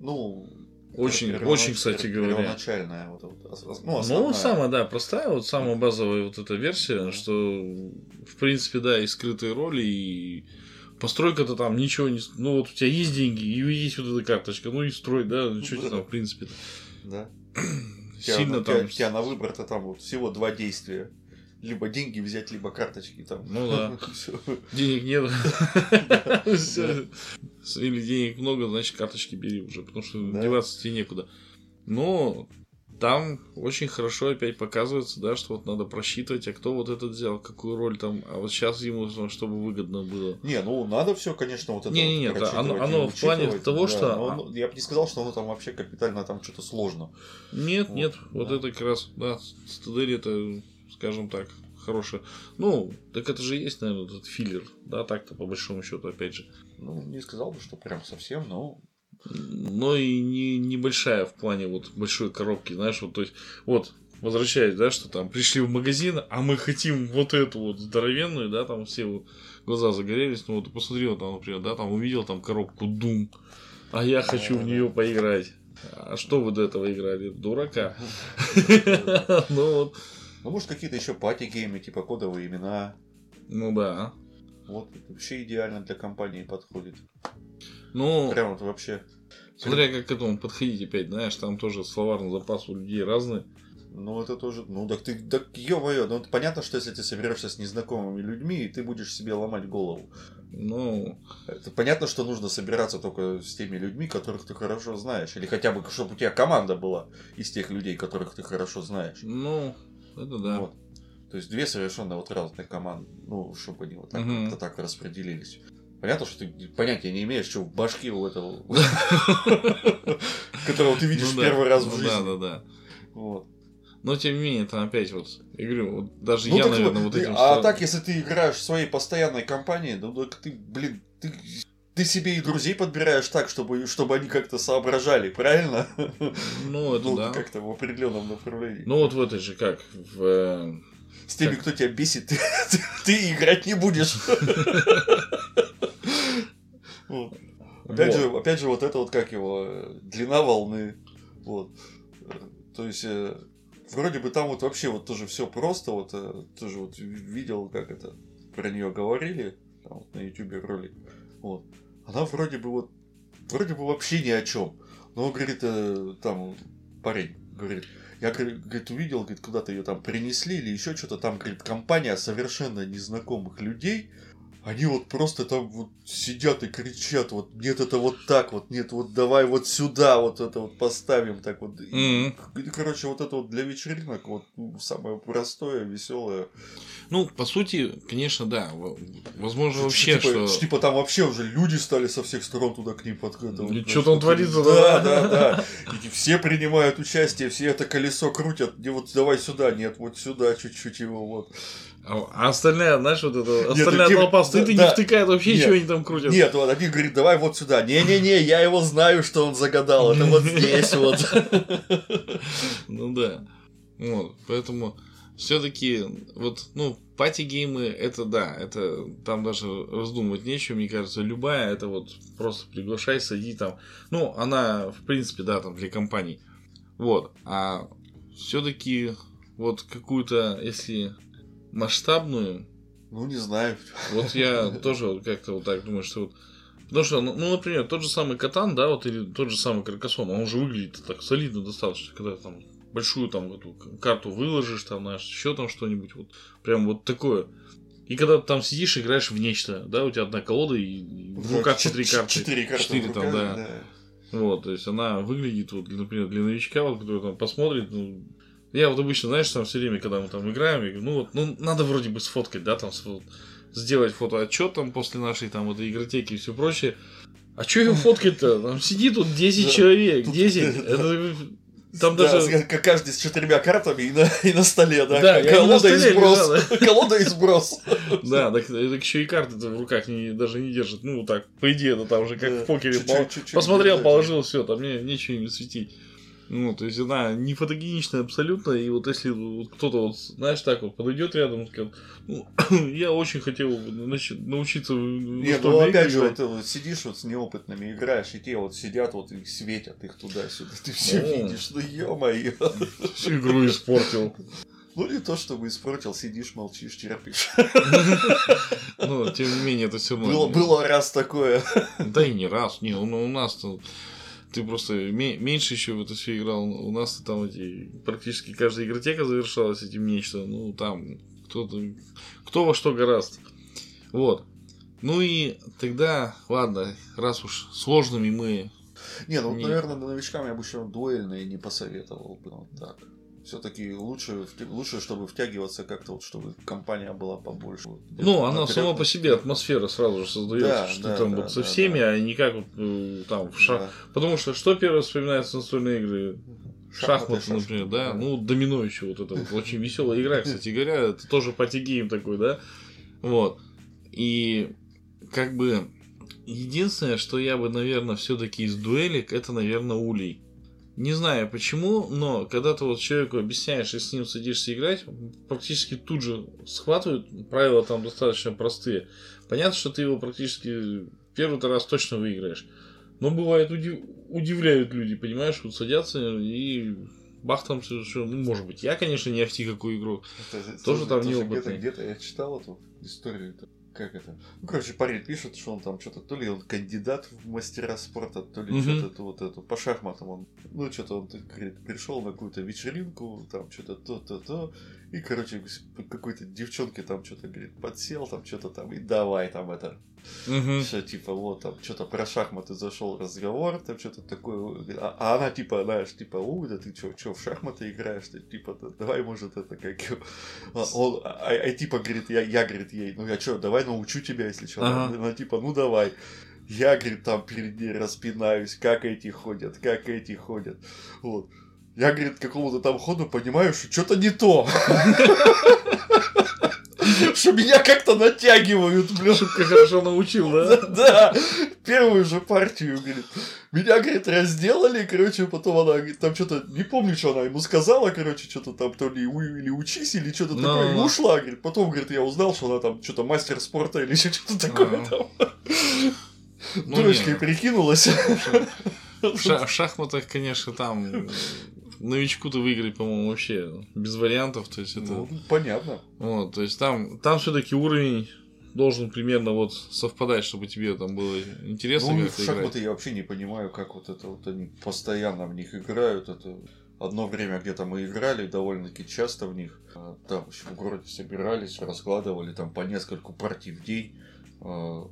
Ну, очень, очень, кстати говоря. Первоначальная вот, вот, ну, Ну, самая, да, простая, вот самая базовая вот эта версия, Да. что, в принципе, да, и скрытые роли, и постройка-то там ничего не... Ну, вот у тебя есть деньги, и есть вот эта карточка, ну и строй, да, ну, что тебе там, в принципе Да. Тебя, сильно у тебя- там... у тебя на выбор-то там вот всего два действия. Либо деньги взять, либо карточки там. Ну да. Денег нет. Или денег много, значит, карточки бери уже, потому что деваться тебе некуда. Но там очень хорошо опять показывается, да, что вот надо просчитывать, а кто вот этот взял, какую роль там, а вот сейчас ему, чтобы выгодно было. Не, ну надо все, конечно, вот это Не-не-не, вот да, оно- прочитывать и оно в плане того, да, что- оно- я бы не сказал, что оно там вообще капитально там что-то сложно. Нет, Вот, нет, вот да. это как раз, да, стадели это, скажем так, хорошее. Ну, так это же есть, наверное, этот филлер, да, так-то по большому счету, опять же. Ну, не сказал бы, что прям совсем, но но и не, небольшая в плане вот большой коробки, знаешь, вот, то есть, вот, возвращаясь, да, что там пришли в магазин, а мы хотим вот эту вот здоровенную, да, там все глаза загорелись, ну вот посмотри, вот там, например, да, там увидел там коробку Doom, а я хочу в нее поиграть. А что вы до этого играли? Дурака. Ну вот, Ну, может, какие-то еще пати-геймы, типа кодовые имена. ну да. Вот, вообще идеально для компании подходит. Ну, Прям вот вообще. Смотря как к этому подходить опять, знаешь, там тоже словарный запас у людей разный. Ну, это тоже... Ну, так ты... Так, ё-моё, ну, понятно, что если ты соберешься с незнакомыми людьми, и ты будешь себе ломать голову. Ну, Это понятно, что нужно собираться только с теми людьми, которых ты хорошо знаешь. Или хотя бы, чтобы у тебя команда была из тех людей, которых ты хорошо знаешь. ну, это да. Вот. То есть две совершенно вот разные команды. Ну, чтобы они вот так, Мгм. как-то так распределились. Понятно, что ты понятия не имеешь, что в башке у этого, которого ты видишь Ну первый раз в ну жизни. Да, да, да. Вот. Но тем не менее, там опять вот, я говорю, вот даже Ну, я, так наверное, вот, этим... а так, если ты играешь в своей постоянной компании, ну так ты, блин, ты, ты себе и друзей подбираешь так, чтобы, чтобы они как-то соображали, правильно? Ну, это ну, да. как-то в определенном направлении. Ну, вот в этой же, как, в... э, С теми, как- кто тебя бесит, ты, ты- ты играть не будешь. Вот. Опять вот. же, опять же, вот это вот как его, длина волны. Вот. То есть, э, вроде бы там вот вообще вот тоже все просто, вот э, тоже вот видел, как это про нее говорили, там вот на ютубе ролик. Вот. Она вроде бы вот, вроде бы вообще ни о чем. Но, говорит, э, там парень говорит, я, говорит, увидел, говорит, куда-то ее там принесли или еще что-то, там, говорит, компания совершенно незнакомых людей, они вот просто там вот сидят и кричат, вот нет, это вот так вот, нет, вот давай вот сюда вот это вот поставим так вот. Мгм. и, короче, вот это вот для вечеринок вот ну, самое простое, веселое. Ну, по сути, конечно, да. Возможно, вообще, типа, что... типа там вообще уже люди стали со всех сторон туда к ним подкатывать. Ну, чё там творится, Да, да? да, да. И все принимают участие, все это колесо крутят. Не вот давай сюда, нет, вот сюда чуть-чуть его вот. А, а остальная, знаешь, вот Нет, остальная типа, толпа стоит и да, не втыкает вообще, нет. чего они там крутят. Нет, вот один говорит, давай вот сюда. Не-не-не, я его знаю, что он загадал. Это вот здесь вот. Ну да. Вот, поэтому все-таки вот, ну, пати-геймы, это да, это там даже раздумывать нечего, мне кажется, любая, это вот просто приглашай, сади там. Ну, она, в принципе, да, там для компаний. Вот, а все-таки вот какую-то, если масштабную, Ну, не знаю. вот я тоже как-то вот так думаю, что вот Потому что, ну, ну, например, тот же самый Катан, да, вот, или тот же самый Каркасон, он уже выглядит так солидно достаточно, когда там большую там эту карту выложишь, там, знаешь, еще там что-нибудь, вот, прям вот такое. И когда ты там сидишь, играешь в нечто, да, у тебя одна колода и в руках по три карты. Четыре карты. Четыре там, руках, да. Вот, то есть она выглядит, вот, например, для новичка, вот, который там посмотрит, ну, я вот обычно, знаешь, там все время, когда мы там играем, я говорю, ну вот, ну надо вроде бы сфоткать, да, там сделать фотоотчет там после нашей там этой игротеки и все прочее. А что его фоткать-то? Там сидит тут 10 Да, человек, тут- 10. Это, там Да, даже... как каждый с четырьмя картами и на, и на столе, да. Да, и колода и сброс. Колода и сброс. Да, так, так еще и карты в руках не, даже не держит. Ну, так, по идее, это там же как Да, в покере. чуть-чуть, пол- чуть-чуть Посмотрел, держать. положил, все, там мне нечего им светить. Ну, то есть она не фотогеничная абсолютно, и вот если вот кто-то вот, знаешь, так вот подойдет рядом и скажет, ну, я очень хотел научиться Нет, ну опять же, играть». вот, вот сидишь вот с неопытными, играешь, и те вот сидят вот и светят их туда-сюда. Ты все О. видишь, ну ё-моё. Игру испортил. Ну не то, чтобы испортил, сидишь, молчишь, терпишь. Ну, тем не менее, это все. Было, было раз такое. Да и не раз. Не, ну, у нас-то ты просто ме- меньше еще в это все играл. У нас там эти практически каждая игротека завершалась этим нечто. Ну, там кто-то кто во что гораст. Вот. Ну и тогда, ладно, раз уж сложными мы. Не, ну, Не. наверное, новичкам я бы еще дуэльные не посоветовал бы. Вот так. Все-таки лучше, лучше, чтобы втягиваться как-то, вот, чтобы компания была побольше. Вот, Ну, она наперед. сама по себе атмосфера сразу же создается, Да, что да, ты там да, вот со да, всеми, да. а не как вот э, там в шах. Да. Потому что что первое вспоминается настольные игры? Шахматы, шашки, например, да? Ну, домино еще вот это вот очень веселая игра, кстати говоря, это тоже party game такой, да? Вот. И как бы единственное, что я бы, наверное, все-таки из дуэлек, это, наверное, улей. Не знаю почему, но когда ты вот человеку объясняешь и с ним садишься играть, практически тут же схватывают. Правила там достаточно простые. Понятно, что ты его практически первый раз точно выиграешь. Но бывает удив- удивляют люди, понимаешь, вот садятся и бах там все, ну, может быть, я, конечно, не ахти какую игру. Это Тоже там тоже неопытный. Где-то, где-то я читал эту историю. Как это? Ну, короче, парень пишет, что он там что-то, то ли он кандидат в мастера спорта, то ли Мгм. что-то вот это, по шахматам он, ну, что-то он, говорит, пришел на какую-то вечеринку, там что-то то-то-то, и, короче, какой-то девчонке там что-то, говорит, подсел, там что-то там, и давай там это, Мгм. все, типа, вот там, что-то про шахматы зашел разговор, там что-то такое, а, а она, типа, знаешь, типа, у, да ты что, что, в шахматы играешь, ты, типа, да, давай, может, это, как а, он, а, а, типа, говорит, я, я, говорит, ей, ну, я что, давай научу тебя, если что, Ага. она, типа, ну, давай, я, говорит, там перед ней распинаюсь, как эти ходят, как эти ходят, вот. Я, говорит, какому-то там ходу понимаю, что что-то не то. Что меня как-то натягивают, блин. Шутка хорошо научил, да? Да, первую же партию, говорит. Меня, говорит, разделали, короче, потом она, говорит, там что-то, не помню, что она ему сказала, короче, что-то там, то ли, или учись, или что-то Ну, такое, и ну. ушла, говорит. Потом, говорит, я узнал, что она там что-то мастер спорта или что-то такое там. Ну, Дурочкой прикинулась. В шахматах, конечно, там новичку-то выиграть, по-моему, вообще без вариантов. То есть это. Ну, понятно. Вот, то есть там, там все-таки уровень должен примерно вот совпадать, чтобы тебе там было интересно Ну, в шахматы я вообще не понимаю, как вот это вот они постоянно в них играют. Это одно время где-то мы играли довольно-таки часто в них. А, Там еще в городе собирались, раскладывали там по нескольку партий в день. А,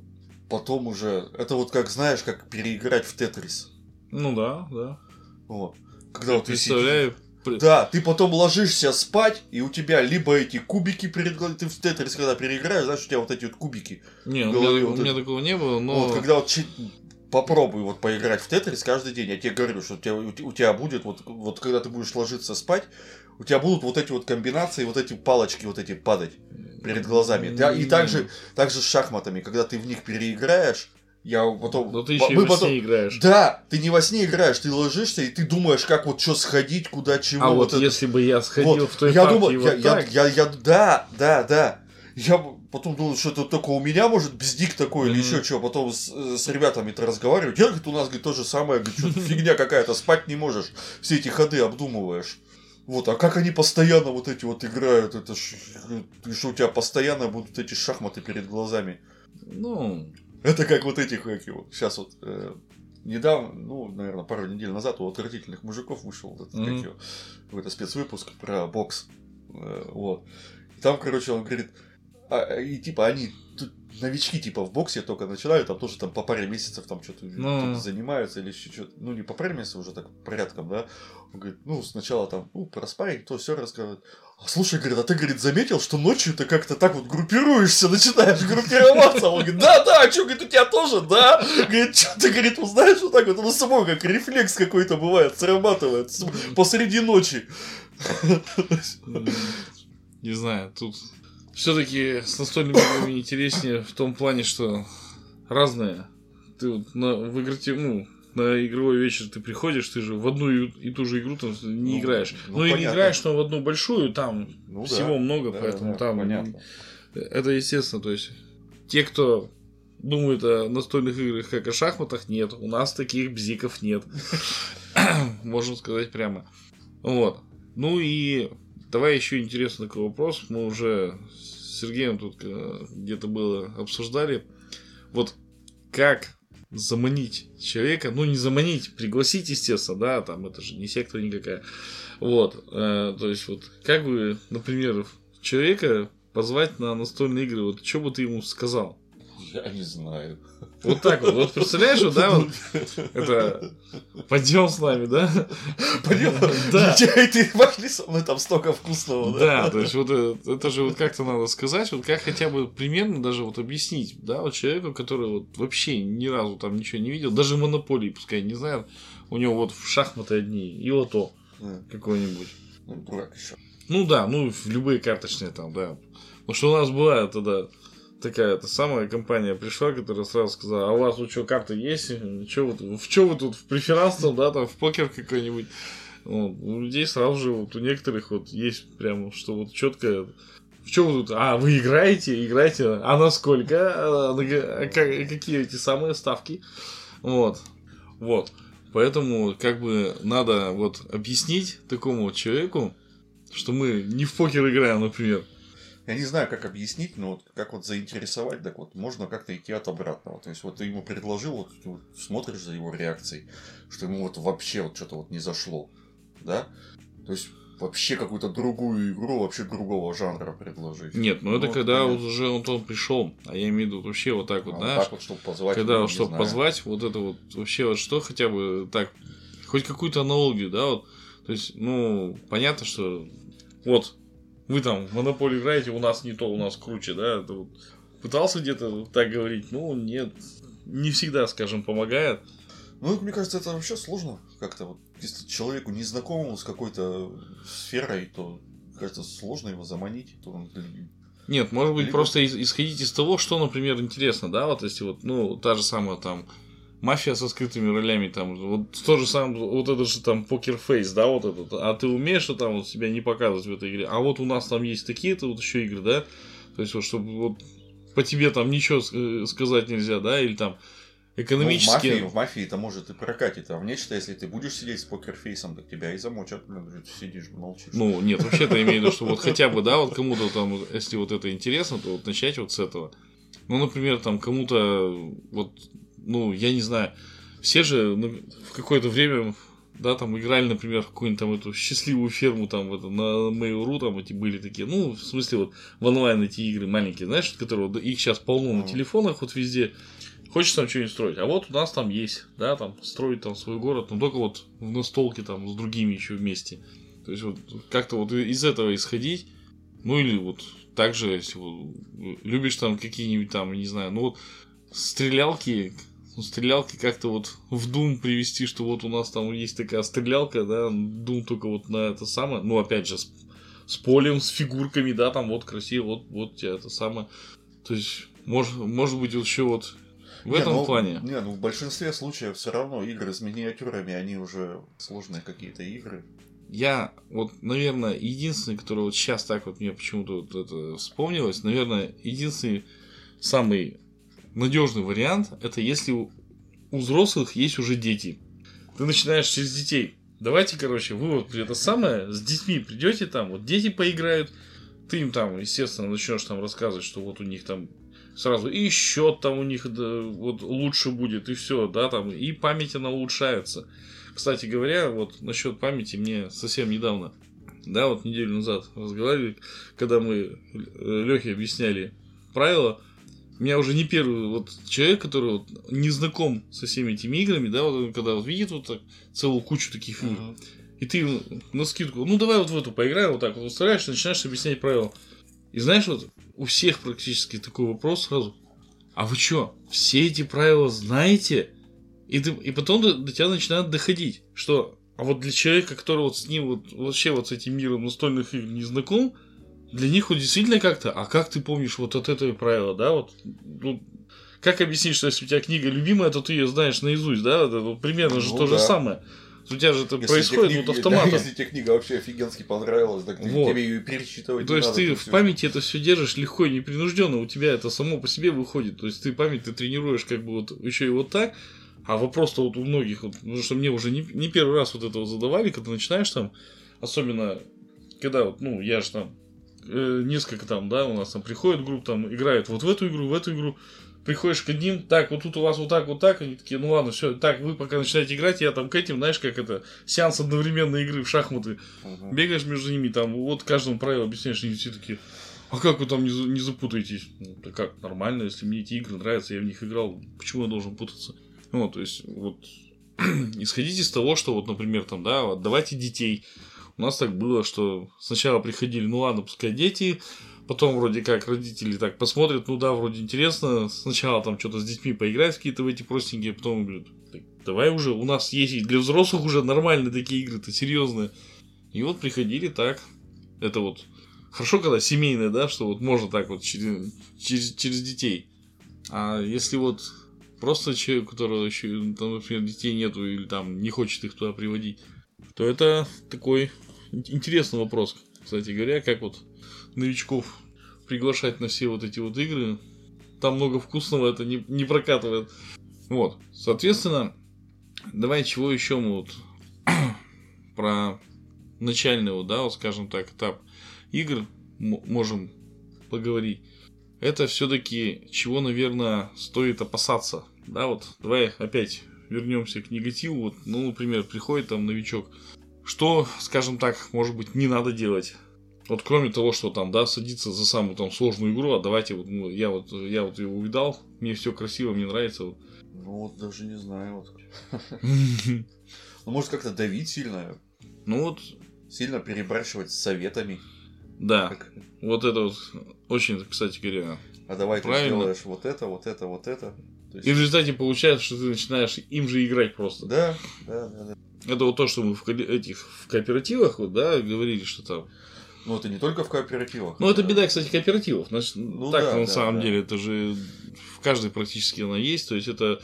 Потом уже, это вот как знаешь, как переиграть в Тетрис. Ну да, да. Вот. Когда вот Представляю. при- Да, ты потом ложишься спать, и у тебя либо эти кубики перед глазами, ты в Тетрис, когда переиграешь, знаешь, у тебя вот эти вот кубики. Не, у меня, вот у меня это. такого не было, но... Вот, когда вот попробуй вот поиграть в Тетрис каждый день, я тебе говорю, что у тебя, у те- у тебя будет, вот, вот когда ты будешь ложиться спать, у тебя будут вот эти вот комбинации, вот эти палочки вот эти падать перед глазами. И также, также с шахматами, когда ты в них переиграешь, я потом... Но ты еще и мы во потом- сне играешь. Да, ты не во сне играешь, ты ложишься и ты думаешь, как вот что сходить, куда чего. А вот это. если бы я сходил Вот, в той я партии думаю, вот я, я, так, я, я- да, да, да. Я потом думал, что это только у меня, может, бздик такой или Мгм. еще что. Потом с, э, с ребятами-то разговариваю. Я, говорит, у нас, говорит, то же самое. Говорит, что фигня какая-то, спать не можешь. Все эти ходы обдумываешь. Вот, а как они постоянно вот эти вот играют, это ж, э, что у тебя постоянно будут эти шахматы перед глазами. ну, Это как вот этих, как его, сейчас вот, э, недавно, ну, наверное, пару недель назад у отвратительных мужиков вышел вот этот, Мгм. как его, какой-то спецвыпуск про бокс. Э, вот. И там, короче, он говорит, а, и типа они тут новички типа в боксе только начинают, там тоже там по паре месяцев там что-то Ну. занимаются или еще что-то, ну не по паре месяцев уже так порядком, да. Он говорит, ну сначала там, ну про спарринг, то все рассказывает. А слушай, говорит, а ты, говорит, заметил, что ночью ты как-то так вот группируешься, начинаешь группироваться? Он говорит, да, да, а что, говорит, у тебя тоже, да? Говорит, что ты, говорит, узнаешь вот так вот, ну самой как рефлекс какой-то бывает, срабатывает посреди ночи. не знаю, тут все-таки с настольными играми интереснее в том плане, что разные. Ты вот на, в игроте, ну, на игровой вечер ты приходишь, ты же в одну и, и ту же игру там не Ну, играешь. ну, Ну, или понятно. играешь, но в одну большую, там Ну да, всего много, да, поэтому да, там понятно. Это естественно, то есть те, кто думает о настольных играх как о шахматах, нет. У нас таких бзиков нет. Можно сказать прямо. Вот. Ну и давай еще интересный такой вопрос. Мы уже с Сергеем тут э, где-то было обсуждали. Вот как заманить человека, ну не заманить, пригласить, естественно, да, там это же не секта никакая. Вот, э, то есть вот как бы, например, человека позвать на настольные игры, вот что бы ты ему сказал? Я не знаю. Вот так вот, вот представляешь, вот, да, вот это пойдем с нами, да? Пойдем. Да. И ты пошли со мной, там столько вкусного. Да, то есть вот это, это же вот как-то надо сказать, вот как хотя бы примерно даже вот объяснить, да, вот человеку, который вот вообще ни разу там ничего не видел, даже монополии пускай не знает, у него вот в шахматы одни и лото Да. какой-нибудь. Ну, дурак еще. Ну да, ну любые карточные там, да. Потому что у нас была тогда такая та самая компания пришла, которая сразу сказала, а у вас что, карты есть? Чё вы, в что вы тут, в преферанс там, да, там, в покер какой-нибудь? Вот, у людей сразу же, вот у некоторых вот есть прям, что вот четко в чем вы тут? А, вы играете? Играете? А на сколько? А, на а ка- какие эти самые ставки? Вот. Вот. Поэтому, как бы, надо вот объяснить такому вот человеку, что мы не в покер играем, например. Я не знаю, как объяснить, но вот как вот заинтересовать, так вот можно как-то идти от обратного. То есть вот ты ему предложил, вот ты вот смотришь за его реакцией, что ему вот вообще вот что-то вот не зашло, да? То есть вообще какую-то другую игру, вообще другого жанра предложить. Нет, ну это Вот, когда вот уже вот он пришел, а я имею в виду вообще вот так вот, А знаешь, так вот, чтобы позвать. когда ну, вот, чтобы знаю. позвать, вот это вот вообще вот что хотя бы так, хоть какую-то аналогию, да, вот, то есть, ну, понятно, что вот вы там в монополию играете, у нас не то, у нас круче, да, это вот пытался где-то так говорить, ну, нет, не всегда, скажем, помогает. Ну, мне кажется, это вообще сложно как-то вот. Если человеку незнакомому с какой-то сферой, то кажется, сложно его заманить. То он Нет, может быть, Либо- просто исходить из того, что, например, интересно, да, вот если вот, ну, та же самая там мафия со скрытыми ролями, там, вот то же самое, вот это же там покерфейс, да, вот этот, а ты умеешь что там вот себя не показывать в этой игре, а вот у нас там есть такие-то вот еще игры, да, то есть вот, чтобы вот по тебе там ничего э, сказать нельзя, да, или там Ну, в экономически... мафии, в мафии это может и прокатит, а в нечто, если ты будешь сидеть с покерфейсом, так тебя и замочат, блин, говорит, сидишь, молчишь. Ну, нет, вообще-то имею в виду, что вот хотя бы, да, вот кому-то там, если вот это интересно, то вот начать вот с этого. Ну, например, там кому-то, вот, ну, я не знаю, все же ну, в какое-то время, да, там играли, например, в какую-нибудь там эту счастливую ферму, там, это, на Mail.ru, там эти были такие, ну, в смысле, вот в онлайн эти игры маленькие, знаешь, которые, вот, их сейчас полно на Мгм. телефонах, вот везде. Хочешь там что-нибудь строить, а вот у нас там есть, да, там, строить там свой город, но только вот в настолке там с другими еще вместе. То есть вот как-то вот из этого исходить, ну или вот также, если вот любишь там какие-нибудь там, не знаю, ну вот стрелялки ну, стрелялки как-то вот в Doom привести, что вот у нас там есть такая стрелялка, да, Doom только вот на это самое, ну, опять же, с, с полем, с фигурками, да, там вот красиво, вот, вот у тебя это самое. То есть, может, может быть, еще вот в Не, этом ну, плане. Не, ну в большинстве случаев все равно игры с миниатюрами, они уже сложные какие-то игры. Я, вот, наверное, единственный, который вот сейчас так вот мне почему-то вот это вспомнилось, наверное, единственный самый надежный вариант, это если у, взрослых есть уже дети. Ты начинаешь через детей. Давайте, короче, вы вот это самое, с детьми придете там, вот дети поиграют, ты им там, естественно, начнешь там рассказывать, что вот у них там сразу и счет там у них да, вот лучше будет, и все, да, там, и память она улучшается. Кстати говоря, вот насчет памяти мне совсем недавно, да, вот неделю назад разговаривали, когда мы Лехе объясняли правила, у меня уже не первый вот человек, который вот не знаком со всеми этими играми, да, вот он когда вот видит вот так целую кучу таких игр, Мгм. и ты на скидку, ну давай вот в эту поиграем, вот так вот устраиваешь, начинаешь объяснять правила. И знаешь, вот у всех практически такой вопрос сразу. А вы что, все эти правила знаете? И, ты, и потом до, до тебя начинает доходить, что а вот для человека, который вот с ним вот вообще вот с этим миром настольных игр не знаком, для них вот действительно как-то, а как ты помнишь вот от этого правила, да, вот, ну, как объяснить, что если у тебя книга любимая, то ты ее знаешь наизусть, да, это вот примерно же Ну то же да. самое. У тебя же это Если происходит тебе вот книга- автоматом. да, если тебе книга вообще офигенски понравилась, так Вот. тебе ее перечитывать То есть надо, ты в всё. памяти это все держишь легко и непринужденно, у тебя это само по себе выходит. То есть ты память ты тренируешь как бы вот еще и вот так. А вопрос-то вот у многих, вот, потому что мне уже не, не первый раз вот этого задавали, когда начинаешь там, особенно когда вот, ну, я же там э, несколько там, да, у нас там приходит группа, там играют вот в эту игру, в эту игру, приходишь к одним, так, вот тут у вас вот так, вот так, они такие, ну ладно, все, так, вы пока начинаете играть, я там к этим, знаешь, как это, сеанс одновременной игры в шахматы, Мгм. бегаешь между ними, там, вот каждому правило объясняешь, и все такие, а как вы там не, не запутаетесь? Ну, да как, нормально, если мне эти игры нравятся, я в них играл, почему я должен путаться? Ну, то есть, вот, исходите из того, что, вот, например, там, да, вот, давайте детей. У нас так было, что сначала приходили, ну ладно, пускай дети, потом вроде как родители так посмотрят, ну да, вроде интересно, сначала там что-то с детьми поиграть какие-то в эти простенькие, потом говорят, «Так давай уже, у нас есть для взрослых уже нормальные такие игры-то, серьезные. И вот приходили так, это вот хорошо, когда семейное, да, что вот можно так вот через, через, через детей. А если вот просто человек, у которого еще, там, например, детей нету или там не хочет их туда приводить, то это такой интересный вопрос, кстати говоря, как вот новичков приглашать на все вот эти вот игры. Там много вкусного, это не, не прокатывает. Вот, соответственно, давай чего еще мы вот про начальный, вот, да, вот скажем так, этап игр можем поговорить. Это все-таки чего, наверное, стоит опасаться. Да, вот давай опять вернемся к негативу. Вот, ну, например, приходит там новичок. Что, скажем так, может быть, не надо делать? Вот кроме того, что там, да, садиться за самую там сложную игру, а давайте вот, ну, я вот, я вот ее увидал, мне все красиво, мне нравится. вот. Ну вот даже не знаю. Вот. Ну, может как-то давить сильно, Ну вот, сильно перебарщивать с советами. да, Как, вот это вот очень, кстати говоря. а давай ты сделаешь вот это, вот это, вот это. То есть- И в результате получается, что ты начинаешь им же играть просто. Да, да, да, да. Это вот то, что мы в, этих, в кооперативах, вот, да, говорили, что там. Ну это не только в кооперативах. Ну, это беда, кстати, кооперативов. Значит, Ну так да, на да, самом да. деле, это же в каждой практически она есть. То есть, это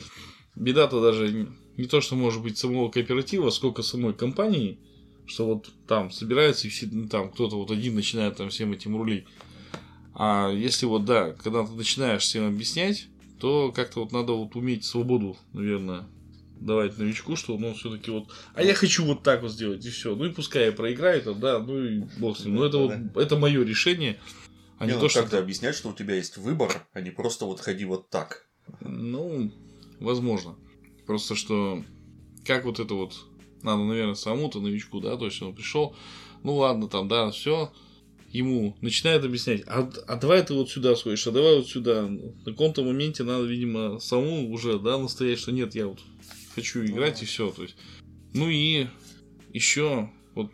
беда-то даже не- то, что может быть самого кооператива, сколько самой компании, что вот там собираются и все, ну, там кто-то вот один начинает там всем этим рулить. А если вот, да, когда ты начинаешь всем объяснять, то как-то вот надо вот уметь свободу, наверное, давать новичку, что ну все-таки вот, а я хочу вот так вот сделать, и все. Ну и пускай я проиграю, там, да, ну и бог с ним. Ну это вот, это мое решение, а не, не, ну то, что как-то объяснять, что у тебя есть выбор, а не просто вот ходи вот так. Ну, возможно. Просто что как вот это вот надо, наверное, самому-то новичку, да, то есть он пришел, ну ладно, там, да, все, ему начинает объяснять, а, а давай ты вот сюда сходишь, а давай вот сюда. На каком-то моменте надо, видимо, самому уже, да, настоять, что нет, я вот хочу играть и все. То есть, ну и еще вот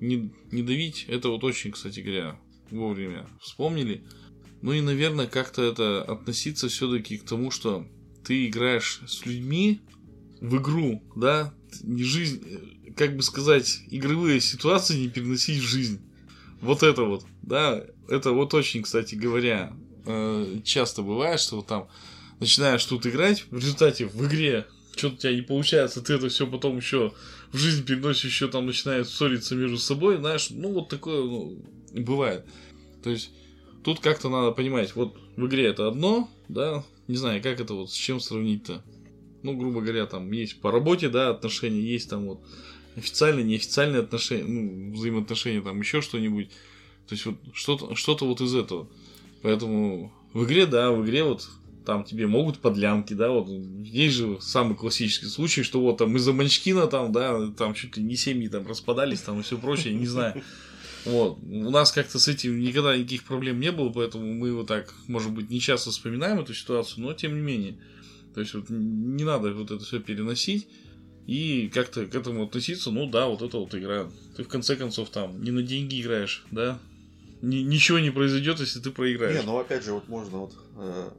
не, не давить, это вот очень, кстати говоря, вовремя вспомнили. Ну и, наверное, как-то это относиться все-таки к тому, что ты играешь с людьми в игру, да, не жизнь, э, как бы сказать, игровые ситуации не переносить в жизнь. Вот это вот, да, это вот очень, кстати говоря, э, часто бывает, что вот там начинаешь тут играть, в результате в игре что-то у тебя не получается, ты это все потом еще в жизнь переносишь, еще там начинает ссориться между собой, знаешь, ну вот такое ну, бывает. То есть тут как-то надо понимать, вот в игре это одно, да, не знаю, как это вот, с чем сравнить-то. Ну, грубо говоря, там есть по работе, да, отношения, есть там вот официальные, неофициальные отношения, ну, взаимоотношения, там еще что-нибудь. То есть вот что-то, что-то вот из этого. Поэтому в игре, да, в игре вот там тебе могут подлянки, да, вот есть же самый классический случай, что вот там из-за Манчкина там, да, там чуть ли не семьи там распадались там и все прочее, не знаю. Вот. У нас как-то с этим никогда никаких проблем не было, поэтому мы вот так, может быть, не часто вспоминаем эту ситуацию, но тем не менее. То есть вот не надо вот это все переносить и как-то к этому относиться, ну да, вот это вот игра. Ты в конце концов там не на деньги играешь, да? Ни, ничего не произойдет, если ты проиграешь. Не, ну опять же, вот можно вот э,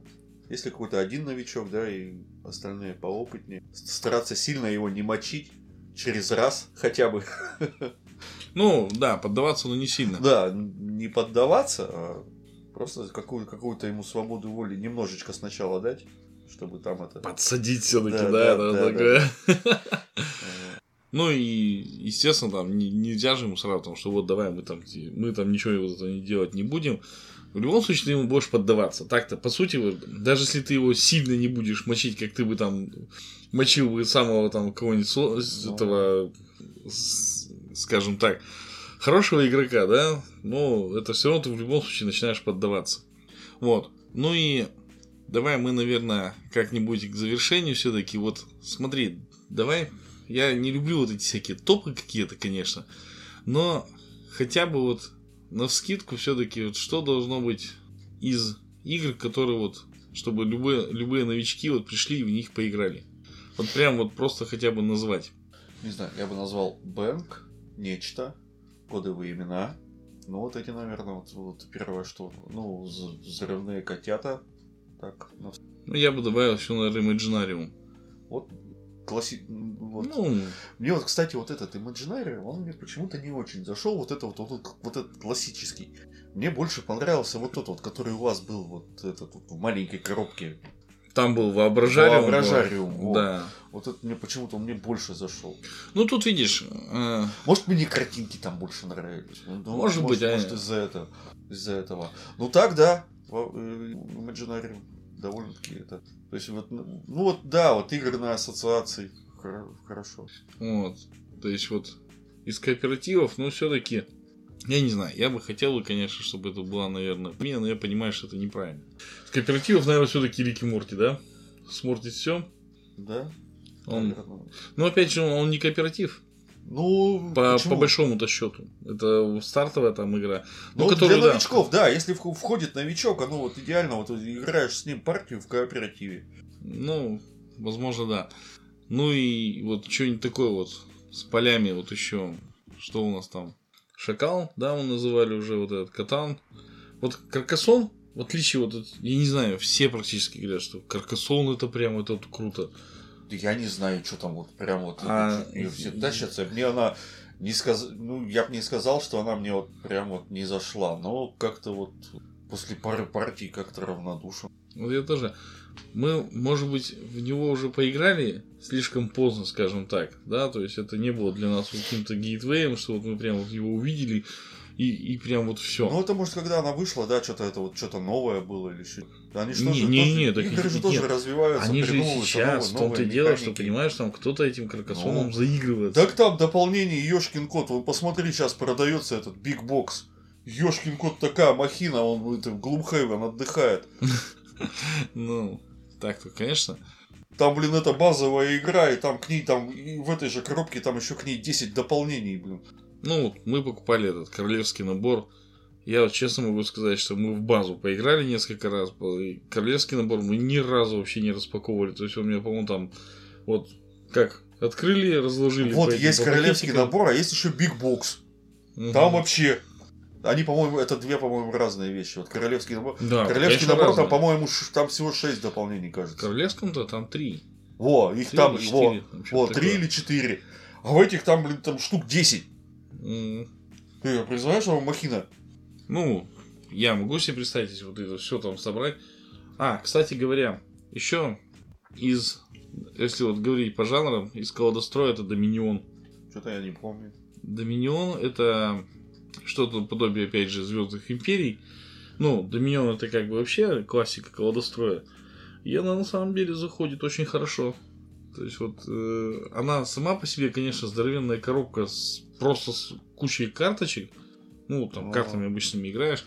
если какой-то один новичок, да, и остальные поопытнее, стараться сильно его не мочить через раз хотя бы. Ну, да, поддаваться, но не сильно. Да, не поддаваться, а просто какую- какую-то ему свободу воли немножечко сначала дать, чтобы там это... Подсадить все-таки, Да, да, да, да, да, такое. Ну и, естественно, там не- нельзя же ему сразу, там, что вот давай мы там, мы там ничего не делать не будем. В любом случае ты ему будешь поддаваться. Так-то, по сути, даже если ты его сильно не будешь мочить, как ты бы там мочил бы самого там кого-нибудь Ну. этого, скажем так, хорошего игрока, да, но это все равно ты в любом случае начинаешь поддаваться. Вот. Ну и давай мы, наверное, как-нибудь к завершению все-таки. Вот смотри, давай. Я не люблю вот эти всякие топы какие-то, конечно. Но хотя бы вот на вскидку все-таки вот что должно быть из игр, которые вот, чтобы любые, любые новички вот пришли и в них поиграли. Вот прям вот просто хотя бы назвать. Не знаю, я бы назвал Бэнк, Нечто, Кодовые имена. Ну, вот эти, наверное, вот, вот первое, что... Ну, взрывные котята. Так, ну, Ну, я бы добавил еще, наверное, Imaginarium. вот класси... Вот. Ну, Мне вот, кстати, вот этот Imaginary, он мне почему-то не очень зашел. Вот это вот, вот, вот, этот классический. Мне больше понравился вот тот вот, который у вас был вот этот вот в маленькой коробке. там был воображариум. Воображариум, вот. Да. Вот это мне почему-то он мне больше зашел. Ну, тут видишь, э, Может, мне картинки там больше нравились. Ну, Может быть, а- может, из-за этого. Из-за этого. Ну так, да. э, Imaginary довольно-таки это. То есть вот, ну ну вот да, вот игры на ассоциации. Хоро- Хорошо. Вот. То есть вот из кооперативов, но все-таки, я не знаю, я бы хотел, бы, конечно, чтобы это была, наверное, мне, но я понимаю, что это неправильно. Из кооперативов, наверное, все-таки Рики Морти, да? Сморти все. Да? Он... Наверное. Ну, опять же, он не кооператив. Ну, По, почему? по большому-то счету. Это стартовая там игра. Ну, Ну, которую, для да. новичков, да. если вх- входит новичок, оно вот идеально, вот играешь с ним партию в кооперативе. Ну, возможно, да. Ну и вот что-нибудь такое вот с полями вот еще. Что у нас там? Шакал, да, мы называли уже вот этот Катан. Вот Каркасон, в отличие вот, от- я не знаю, все практически говорят, что Каркасон это прям это вот круто. Я не знаю, что там вот прям вот А, ее все тащатся. Мне она не сказ... ну, я бы не сказал, что она мне вот прям вот не зашла, но как-то вот после пары партий как-то равнодушен. Вот я тоже. Мы, может быть, в него уже поиграли слишком поздно, скажем так, да, то есть это не было для нас каким-то гейтвеем, что вот мы прям вот его увидели и, и прям вот все. Ну, это может, когда она вышла, да, что-то это вот что-то новое было или что Они же Не- тоже, не- тоже- не, так игры же нет. тоже развиваются, Они же сейчас, в новые- том-то и дело, что, понимаешь, там кто-то этим каркасоном Ну. заигрывается. Так там дополнение Ёшкин кот. Вот посмотри, сейчас продается этот Биг Бокс. Ёшкин кот такая махина, он это, в Глумхейвен отдыхает. Ну, так-то, конечно. Там, блин, это базовая игра, и там к ней, там, в этой же коробке, там еще к ней 10 дополнений, блин. Ну, мы покупали этот королевский набор. Я вот честно могу сказать, что мы в базу поиграли несколько раз. и Королевский набор мы ни разу вообще не распаковывали. То есть у меня, по-моему, там вот как открыли, разложили. вот есть королевский набор, а есть еще Биг Бокс. Мгм. Там вообще Они, по-моему, это две, по-моему, разные вещи. Вот королевский набор. Да, королевский набор, там, разные. по-моему, ш- там всего шесть дополнений, В кажется. королевском-то там три. Во, их Три там, или во, четыре, там во, три или четыре. А в этих там, блин, там штук 10. М, Ты представляешь, что махина? Ну, я могу себе представить, вот это все там собрать. А, кстати говоря, еще из, если вот говорить по жанрам, из колодостроя это Доминион. Что-то я не помню. Доминион это что-то подобие, опять же, Звездных Империй. Ну, Доминион это как бы вообще классика колодостроя. И она на самом деле заходит очень хорошо. То есть вот э, она сама по себе, конечно, здоровенная коробка с просто с кучей карточек. Ну, там Ага. картами обычными играешь.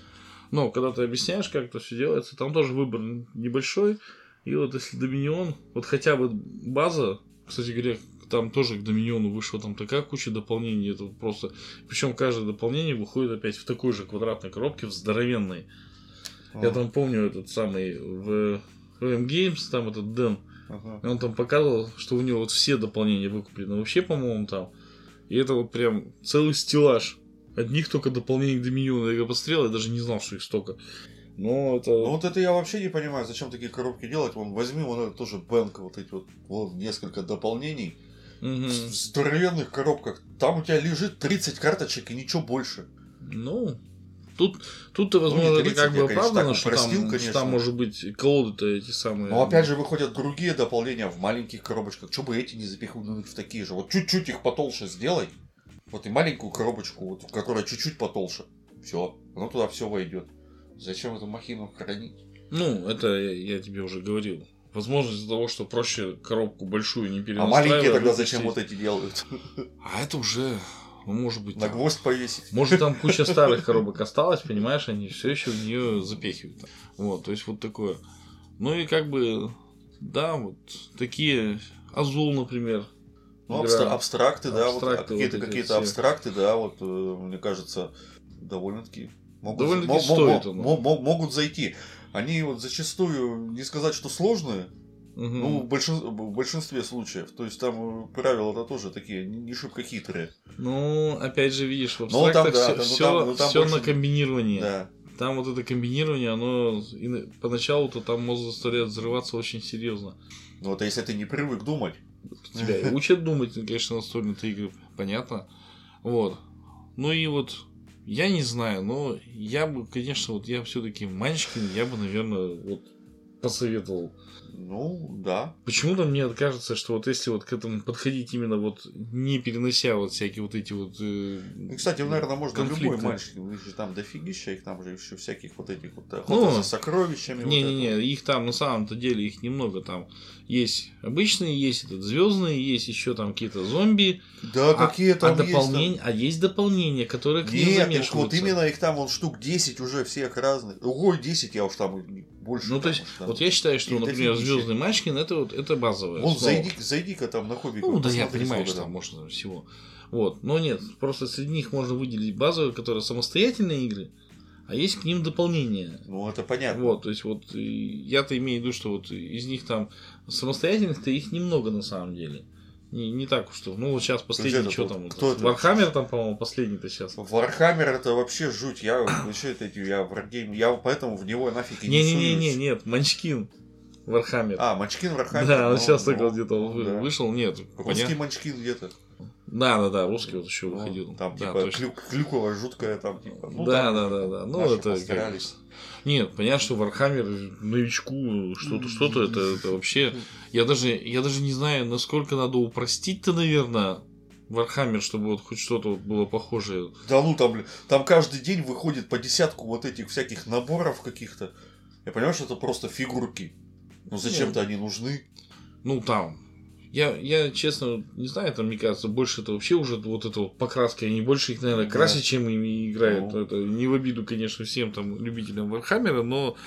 Но когда ты объясняешь, как это все делается, там тоже выбор небольшой. И вот если Доминион, вот хотя бы база, кстати говоря, там тоже к Доминиону вышла там такая куча дополнений, это просто... Причем каждое дополнение выходит опять в такой же квадратной коробке, в здоровенной. Я А, там помню этот самый в VM Games, там этот Дэн, ага. он там показывал, что у него вот все дополнения выкуплены вообще, по-моему, там. И это вот прям целый стеллаж. Одних только дополнений к Доминиону. Я посмотрел, я даже не знал, что их столько. Но это... Ну вот это я вообще не понимаю, зачем такие коробки делать. Вон, возьми вон это тоже Бэнк, вот эти вот, вот несколько дополнений. Мгм. В здоровенных коробках. Там у тебя лежит 30 карточек и ничего больше. Ну, тут, тут-то, возможно, не это 30, как бы оправдано, что упростил, там, что там, может быть, колоды-то эти самые. Но опять же выходят другие дополнения в маленьких коробочках. Что бы эти не запихнуть в такие же? Вот чуть-чуть их потолще сделай. Вот и маленькую коробочку, вот, которая чуть-чуть потолще. Все, оно туда все войдет. Зачем эту махину хранить? Ну, это я, я тебе уже говорил. Возможно, из-за того, что проще коробку большую не А перенастраивать. маленькие тогда зачем вот эти делают? А это уже, ну, может быть, На там- гвоздь повесить. Может, там куча старых коробок осталось, понимаешь, они все еще в нее запихивают. Вот, то есть вот такое. Ну и как бы, да, вот такие Азул, например. Ну, игра. абстра- абстракты, да, вот, Абстракты какие-то вот какие-то все. абстракты, да, вот, э, мне кажется, довольно-таки могут, Довольно-таки мо- мо- стоит мо- оно. мо- мо- могут зайти. Они вот зачастую, не сказать, что сложные, Мгм. ну, в, большин- в большинстве случаев. То есть там э, правила-то тоже такие, не, шибко хитрые. Ну, опять же, видишь, в Ну, там, абстрактах да, все, там, ну, там- ну, там на больше- комбинировании. Да. Там вот это комбинирование, оно поначалу-то там мозг заставляет взрываться очень серьезно. Ну, вот если ты не привык думать, Тебя и учат думать, конечно, настольные игры, понятно. Вот. Ну и вот, я не знаю, но я бы, конечно, вот я все-таки Манчкин, я бы, наверное, вот посоветовал. ну, да. Почему-то мне кажется, что вот если вот к этому подходить именно вот не перенося вот всякие вот эти вот... э, Ну, кстати, наверное, можно конфликты. любой мальчик, у них же там дофигища, их там же еще всяких вот этих вот охота Ну, за сокровищами. это вот. Не-не-не, их там на самом-то деле их немного там. Есть обычные, есть этот звездные, есть еще там какие-то зомби. Да, а, какие а там есть там? а есть дополнения, которые к ним Нет, так замешиваются. вот именно их там вон штук 10 уже всех разных. Ой, 10 я уж там больше. Ну, то есть, там. вот я считаю, что, например. Звездный Мачкин это вот это базовое. Вон, зайди, зайди-ка там на хобби. Ну, да, я понимаю, что там можно всего. Вот. Но нет, просто среди них можно выделить базовые, которые самостоятельные игры, а есть к ним дополнения. Ну, это понятно. Вот, то есть вот я-то имею в виду, что вот из них там самостоятельных-то их немного на самом деле. Не, не так уж что. Ну вот сейчас последний, это что там? Кто это? Warhammer там, по-моему, последний-то сейчас. Warhammer это вообще жуть. Я вообще это я wargame, я поэтому в него нафиг и не Не-не-не, нет, Munchkin. Warhammer. А, Munchkin Warhammer. да, он ну, сейчас ну, только где-то вышел. Нет, Русский. Munchkin где-то. Да, да, да, русский вот еще Ну, выходил. Там да, типа точно. клю- клюква жуткая там типа. Ну, да, там да, да, да. Ну, это как- постарались. Нет, понятно, что Warhammer новичку что-то, что-то, это, это вообще. Я даже, я даже не знаю, насколько надо упростить-то, наверное, Warhammer, чтобы вот хоть что-то вот было похожее. Да ну там, блин, там каждый день выходит по десятку вот этих всяких наборов каких-то. Я понимаю, что это просто фигурки. Ну зачем-то они нужны. Ну, там. Я, я, честно, не знаю, там, мне кажется, больше это вообще уже вот это вот покраска, они больше их, наверное, Да. красят, чем ими играют. Ну. Это не в обиду, конечно, всем там любителям Warhammer а, но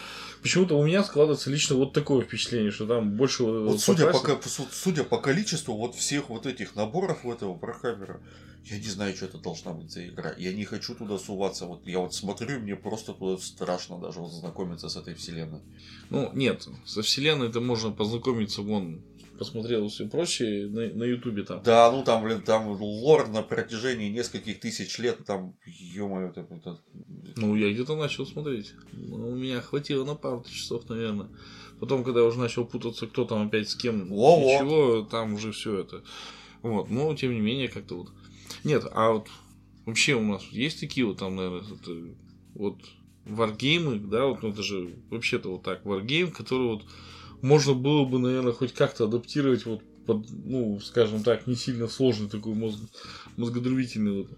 почему-то у меня складывается лично вот такое впечатление, что там больше вот, Вот судя по, покрасят. ко- су- судя по количеству вот всех вот этих наборов в этого Warhammer а, я не знаю, что это должна быть за игра. Я не хочу туда суваться. Вот я вот смотрю, мне просто туда страшно даже вот знакомиться с этой вселенной. Ну, нет, со вселенной это можно познакомиться вон посмотрел все прочее на, на Ютубе там. Да, ну там, блин, там лор на протяжении нескольких тысяч лет, там, ё-моё, это, это... Ну, я где-то начал смотреть. Ну, у меня хватило на пару часов, наверное. Потом, когда я уже начал путаться, кто там опять с кем, Во-во. и чего, там уже все это. Вот, но тем не менее, как-то вот. Нет, а вот вообще у нас есть такие вот там, наверное, это, вот варгеймы, да, вот ну, это же вообще-то вот так, варгейм, который вот можно было бы, наверное, хоть как-то адаптировать вот под, ну, скажем так, не сильно сложный такой мозг, мозгодробительный вот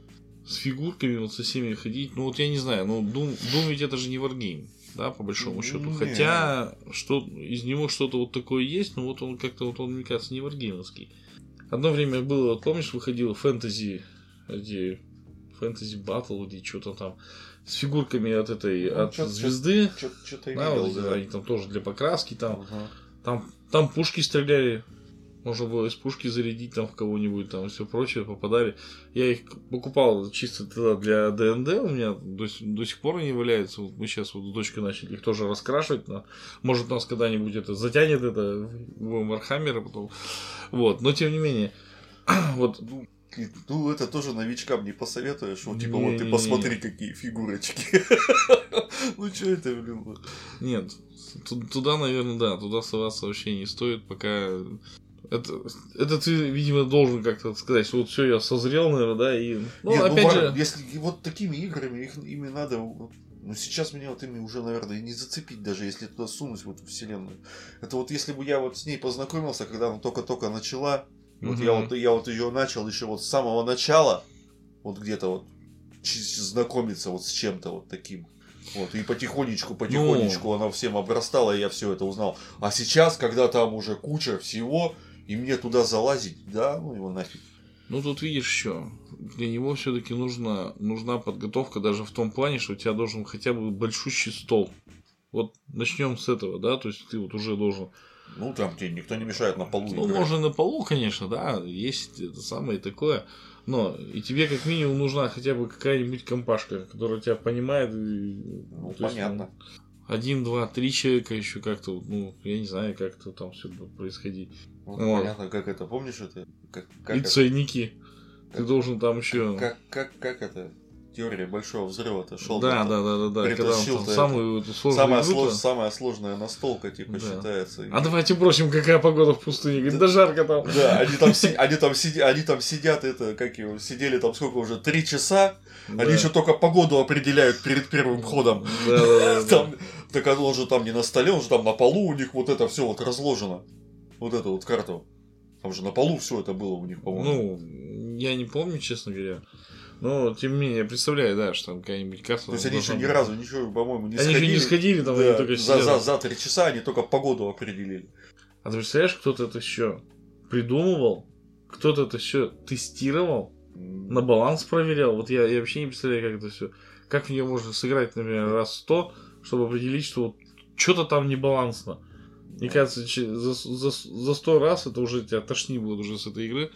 с фигурками, вот со всеми ходить. Ну вот я не знаю, ну Doom, Doom ведь это же не варгейм, да, по большому счету. Не. Хотя что, из него что-то вот такое есть, но вот он как-то вот он, мне кажется, не варгеймовский. Одно время было, вот помнишь, выходило фэнтези, эти фэнтези батл или что-то там с фигурками от этой, Ну, от чё-то- звезды. Что-то Да, видел, вот да. они там тоже для покраски, там, Ага. там, там пушки стреляли. Можно было из пушки зарядить там в кого-нибудь, там все прочее, попадали. Я их покупал чисто тогда для ДНД, у меня до, до сих пор они валяются. Вот мы сейчас вот с дочкой начали их тоже раскрашивать. Но, может, нас когда-нибудь это затянет это в Warhammer а потом. Вот, но тем не менее. Вот, Ну, ну, это тоже новичкам не посоветуешь. Вот, типа, Не, вот ты не, посмотри, какие фигурочки. Ну, что это, блин? вот? Нет, ту- туда, наверное, да, туда соваться вообще не стоит, пока... Это, это ты, видимо, должен как-то сказать, что вот все, я созрел, наверное, да, и... Ну, Нет, ну, опять вар- же... если вот такими играми, их, ими надо... вот, Ну, сейчас меня вот ими уже, наверное, не зацепить, даже если туда сунуть в эту вселенную. Это вот если бы я вот с ней познакомился, когда она только-только начала, вот я вот, я вот ее начал еще вот с самого начала, вот где-то вот знакомиться вот с чем-то вот таким. Вот, и потихонечку, потихонечку она всем обрастала, и я все это узнал. А сейчас, когда там уже куча всего, и мне туда залазить, да, ну его нафиг. Ну, тут видишь еще, для него все-таки нужна, нужна подготовка даже в том плане, что у тебя должен хотя бы большущий стол. Вот начнем с этого, да, то есть ты вот уже должен Ну, там тебе никто не мешает на полу Ну, играть. можно на полу, конечно, да, есть это самое такое. Но и тебе как минимум нужна хотя бы какая-нибудь компашка, которая тебя понимает. и, Ну, то есть, понятно. один, два, три человека еще как-то, вот, ну, я не знаю, как это там все будет происходить. Ну, Вот. Понятно, как это, помнишь это? Как, как и это? ценники. Ты Как- должен там еще. Как, как, как это? Теория большого взрыва-то шел. Да, да, да, да, да. Когда там это. самую сложную Самая, слож- самая сложная настолка, типа, Да. считается. А давайте бросим, какая погода в пустыне. Говорит, да жарко там. Да, они там, си- они, там сиди- они там сидят, это, как его, сидели там сколько уже, три часа, Да. они еще только погоду определяют перед первым ходом. Да, да, да, да. Там, так он же там не на столе, он же там на полу у них вот это все вот разложено. Вот эту вот карту. Там же на полу все это было у них, по-моему. Ну, я не помню, честно говоря. Но, тем не менее, я представляю, да, что там какая-нибудь карта. То есть они еще ни разу ничего, по-моему, не Они еще сходили. не сходили, там Да, они только за, за, за три часа они только погоду определили. А ты представляешь, кто-то это еще придумывал, кто-то это все тестировал, на баланс проверял. Вот я, я вообще не представляю, как это все. Как в нее можно сыграть, например, раз сто, чтобы определить, что вот что-то там не балансно. Мне кажется, за, за, за 100 раз это уже тебя тошни будет уже с этой игры.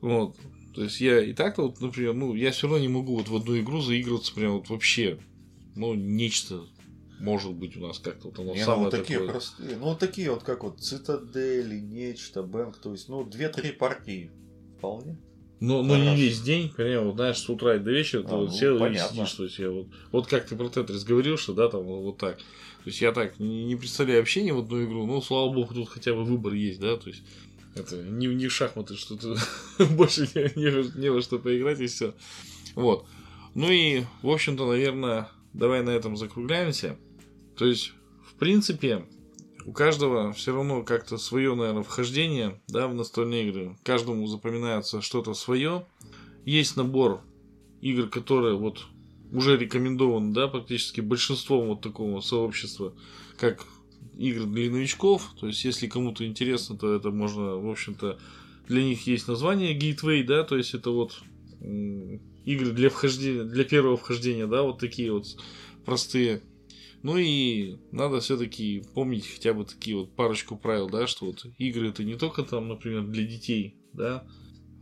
Вот. То есть я и так-то вот, например, ну, я все равно не могу вот в одну игру заигрываться прям вот вообще. Ну, нечто может быть у нас как-то вот оно Не, ну, самое вот такие такое. простые. Ну, вот такие вот, как вот Цитадели, нечто, Бэнк. То есть, ну, две-три партии вполне. Но, но не весь день, прям, вот, знаешь, с утра и до вечера ты А, вот ну, сел и сидишь, то есть я вот, вот как ты про Тетрис говорил, что да, там вот, так. То есть я так не, не представляю вообще ни в одну игру, ну, слава богу, тут хотя бы выбор есть, да, то есть это не, не шахматы, что ты больше не, не, не во что поиграть и все. Вот. Ну и, в общем-то, наверное, давай на этом закругляемся. То есть, в принципе, у каждого все равно как-то свое, наверное, вхождение да, в настольные игры. Каждому запоминается что-то свое. Есть набор игр, которые вот уже рекомендованы, да, практически большинством вот такого сообщества, как игры для новичков. То есть, если кому-то интересно, то это можно, в общем-то, для них есть название Gateway, да, то есть это вот игры для вхождения, для первого вхождения, да, вот такие вот простые. Ну и надо все-таки помнить хотя бы такие вот парочку правил, да, что вот игры это не только там, например, для детей, да,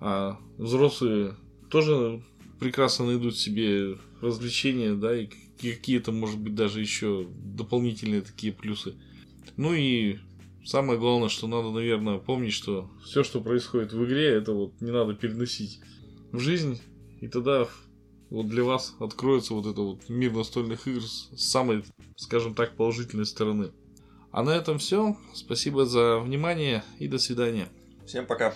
а взрослые тоже прекрасно найдут себе развлечения, да, и какие-то, может быть, даже еще дополнительные такие плюсы. Ну и самое главное, что надо, наверное, помнить, что все, что происходит в игре, это вот не надо переносить в жизнь, и тогда вот для вас откроется вот это вот мир настольных игр с самой, скажем так, положительной стороны. А на этом все. Спасибо за внимание и до свидания. Всем пока.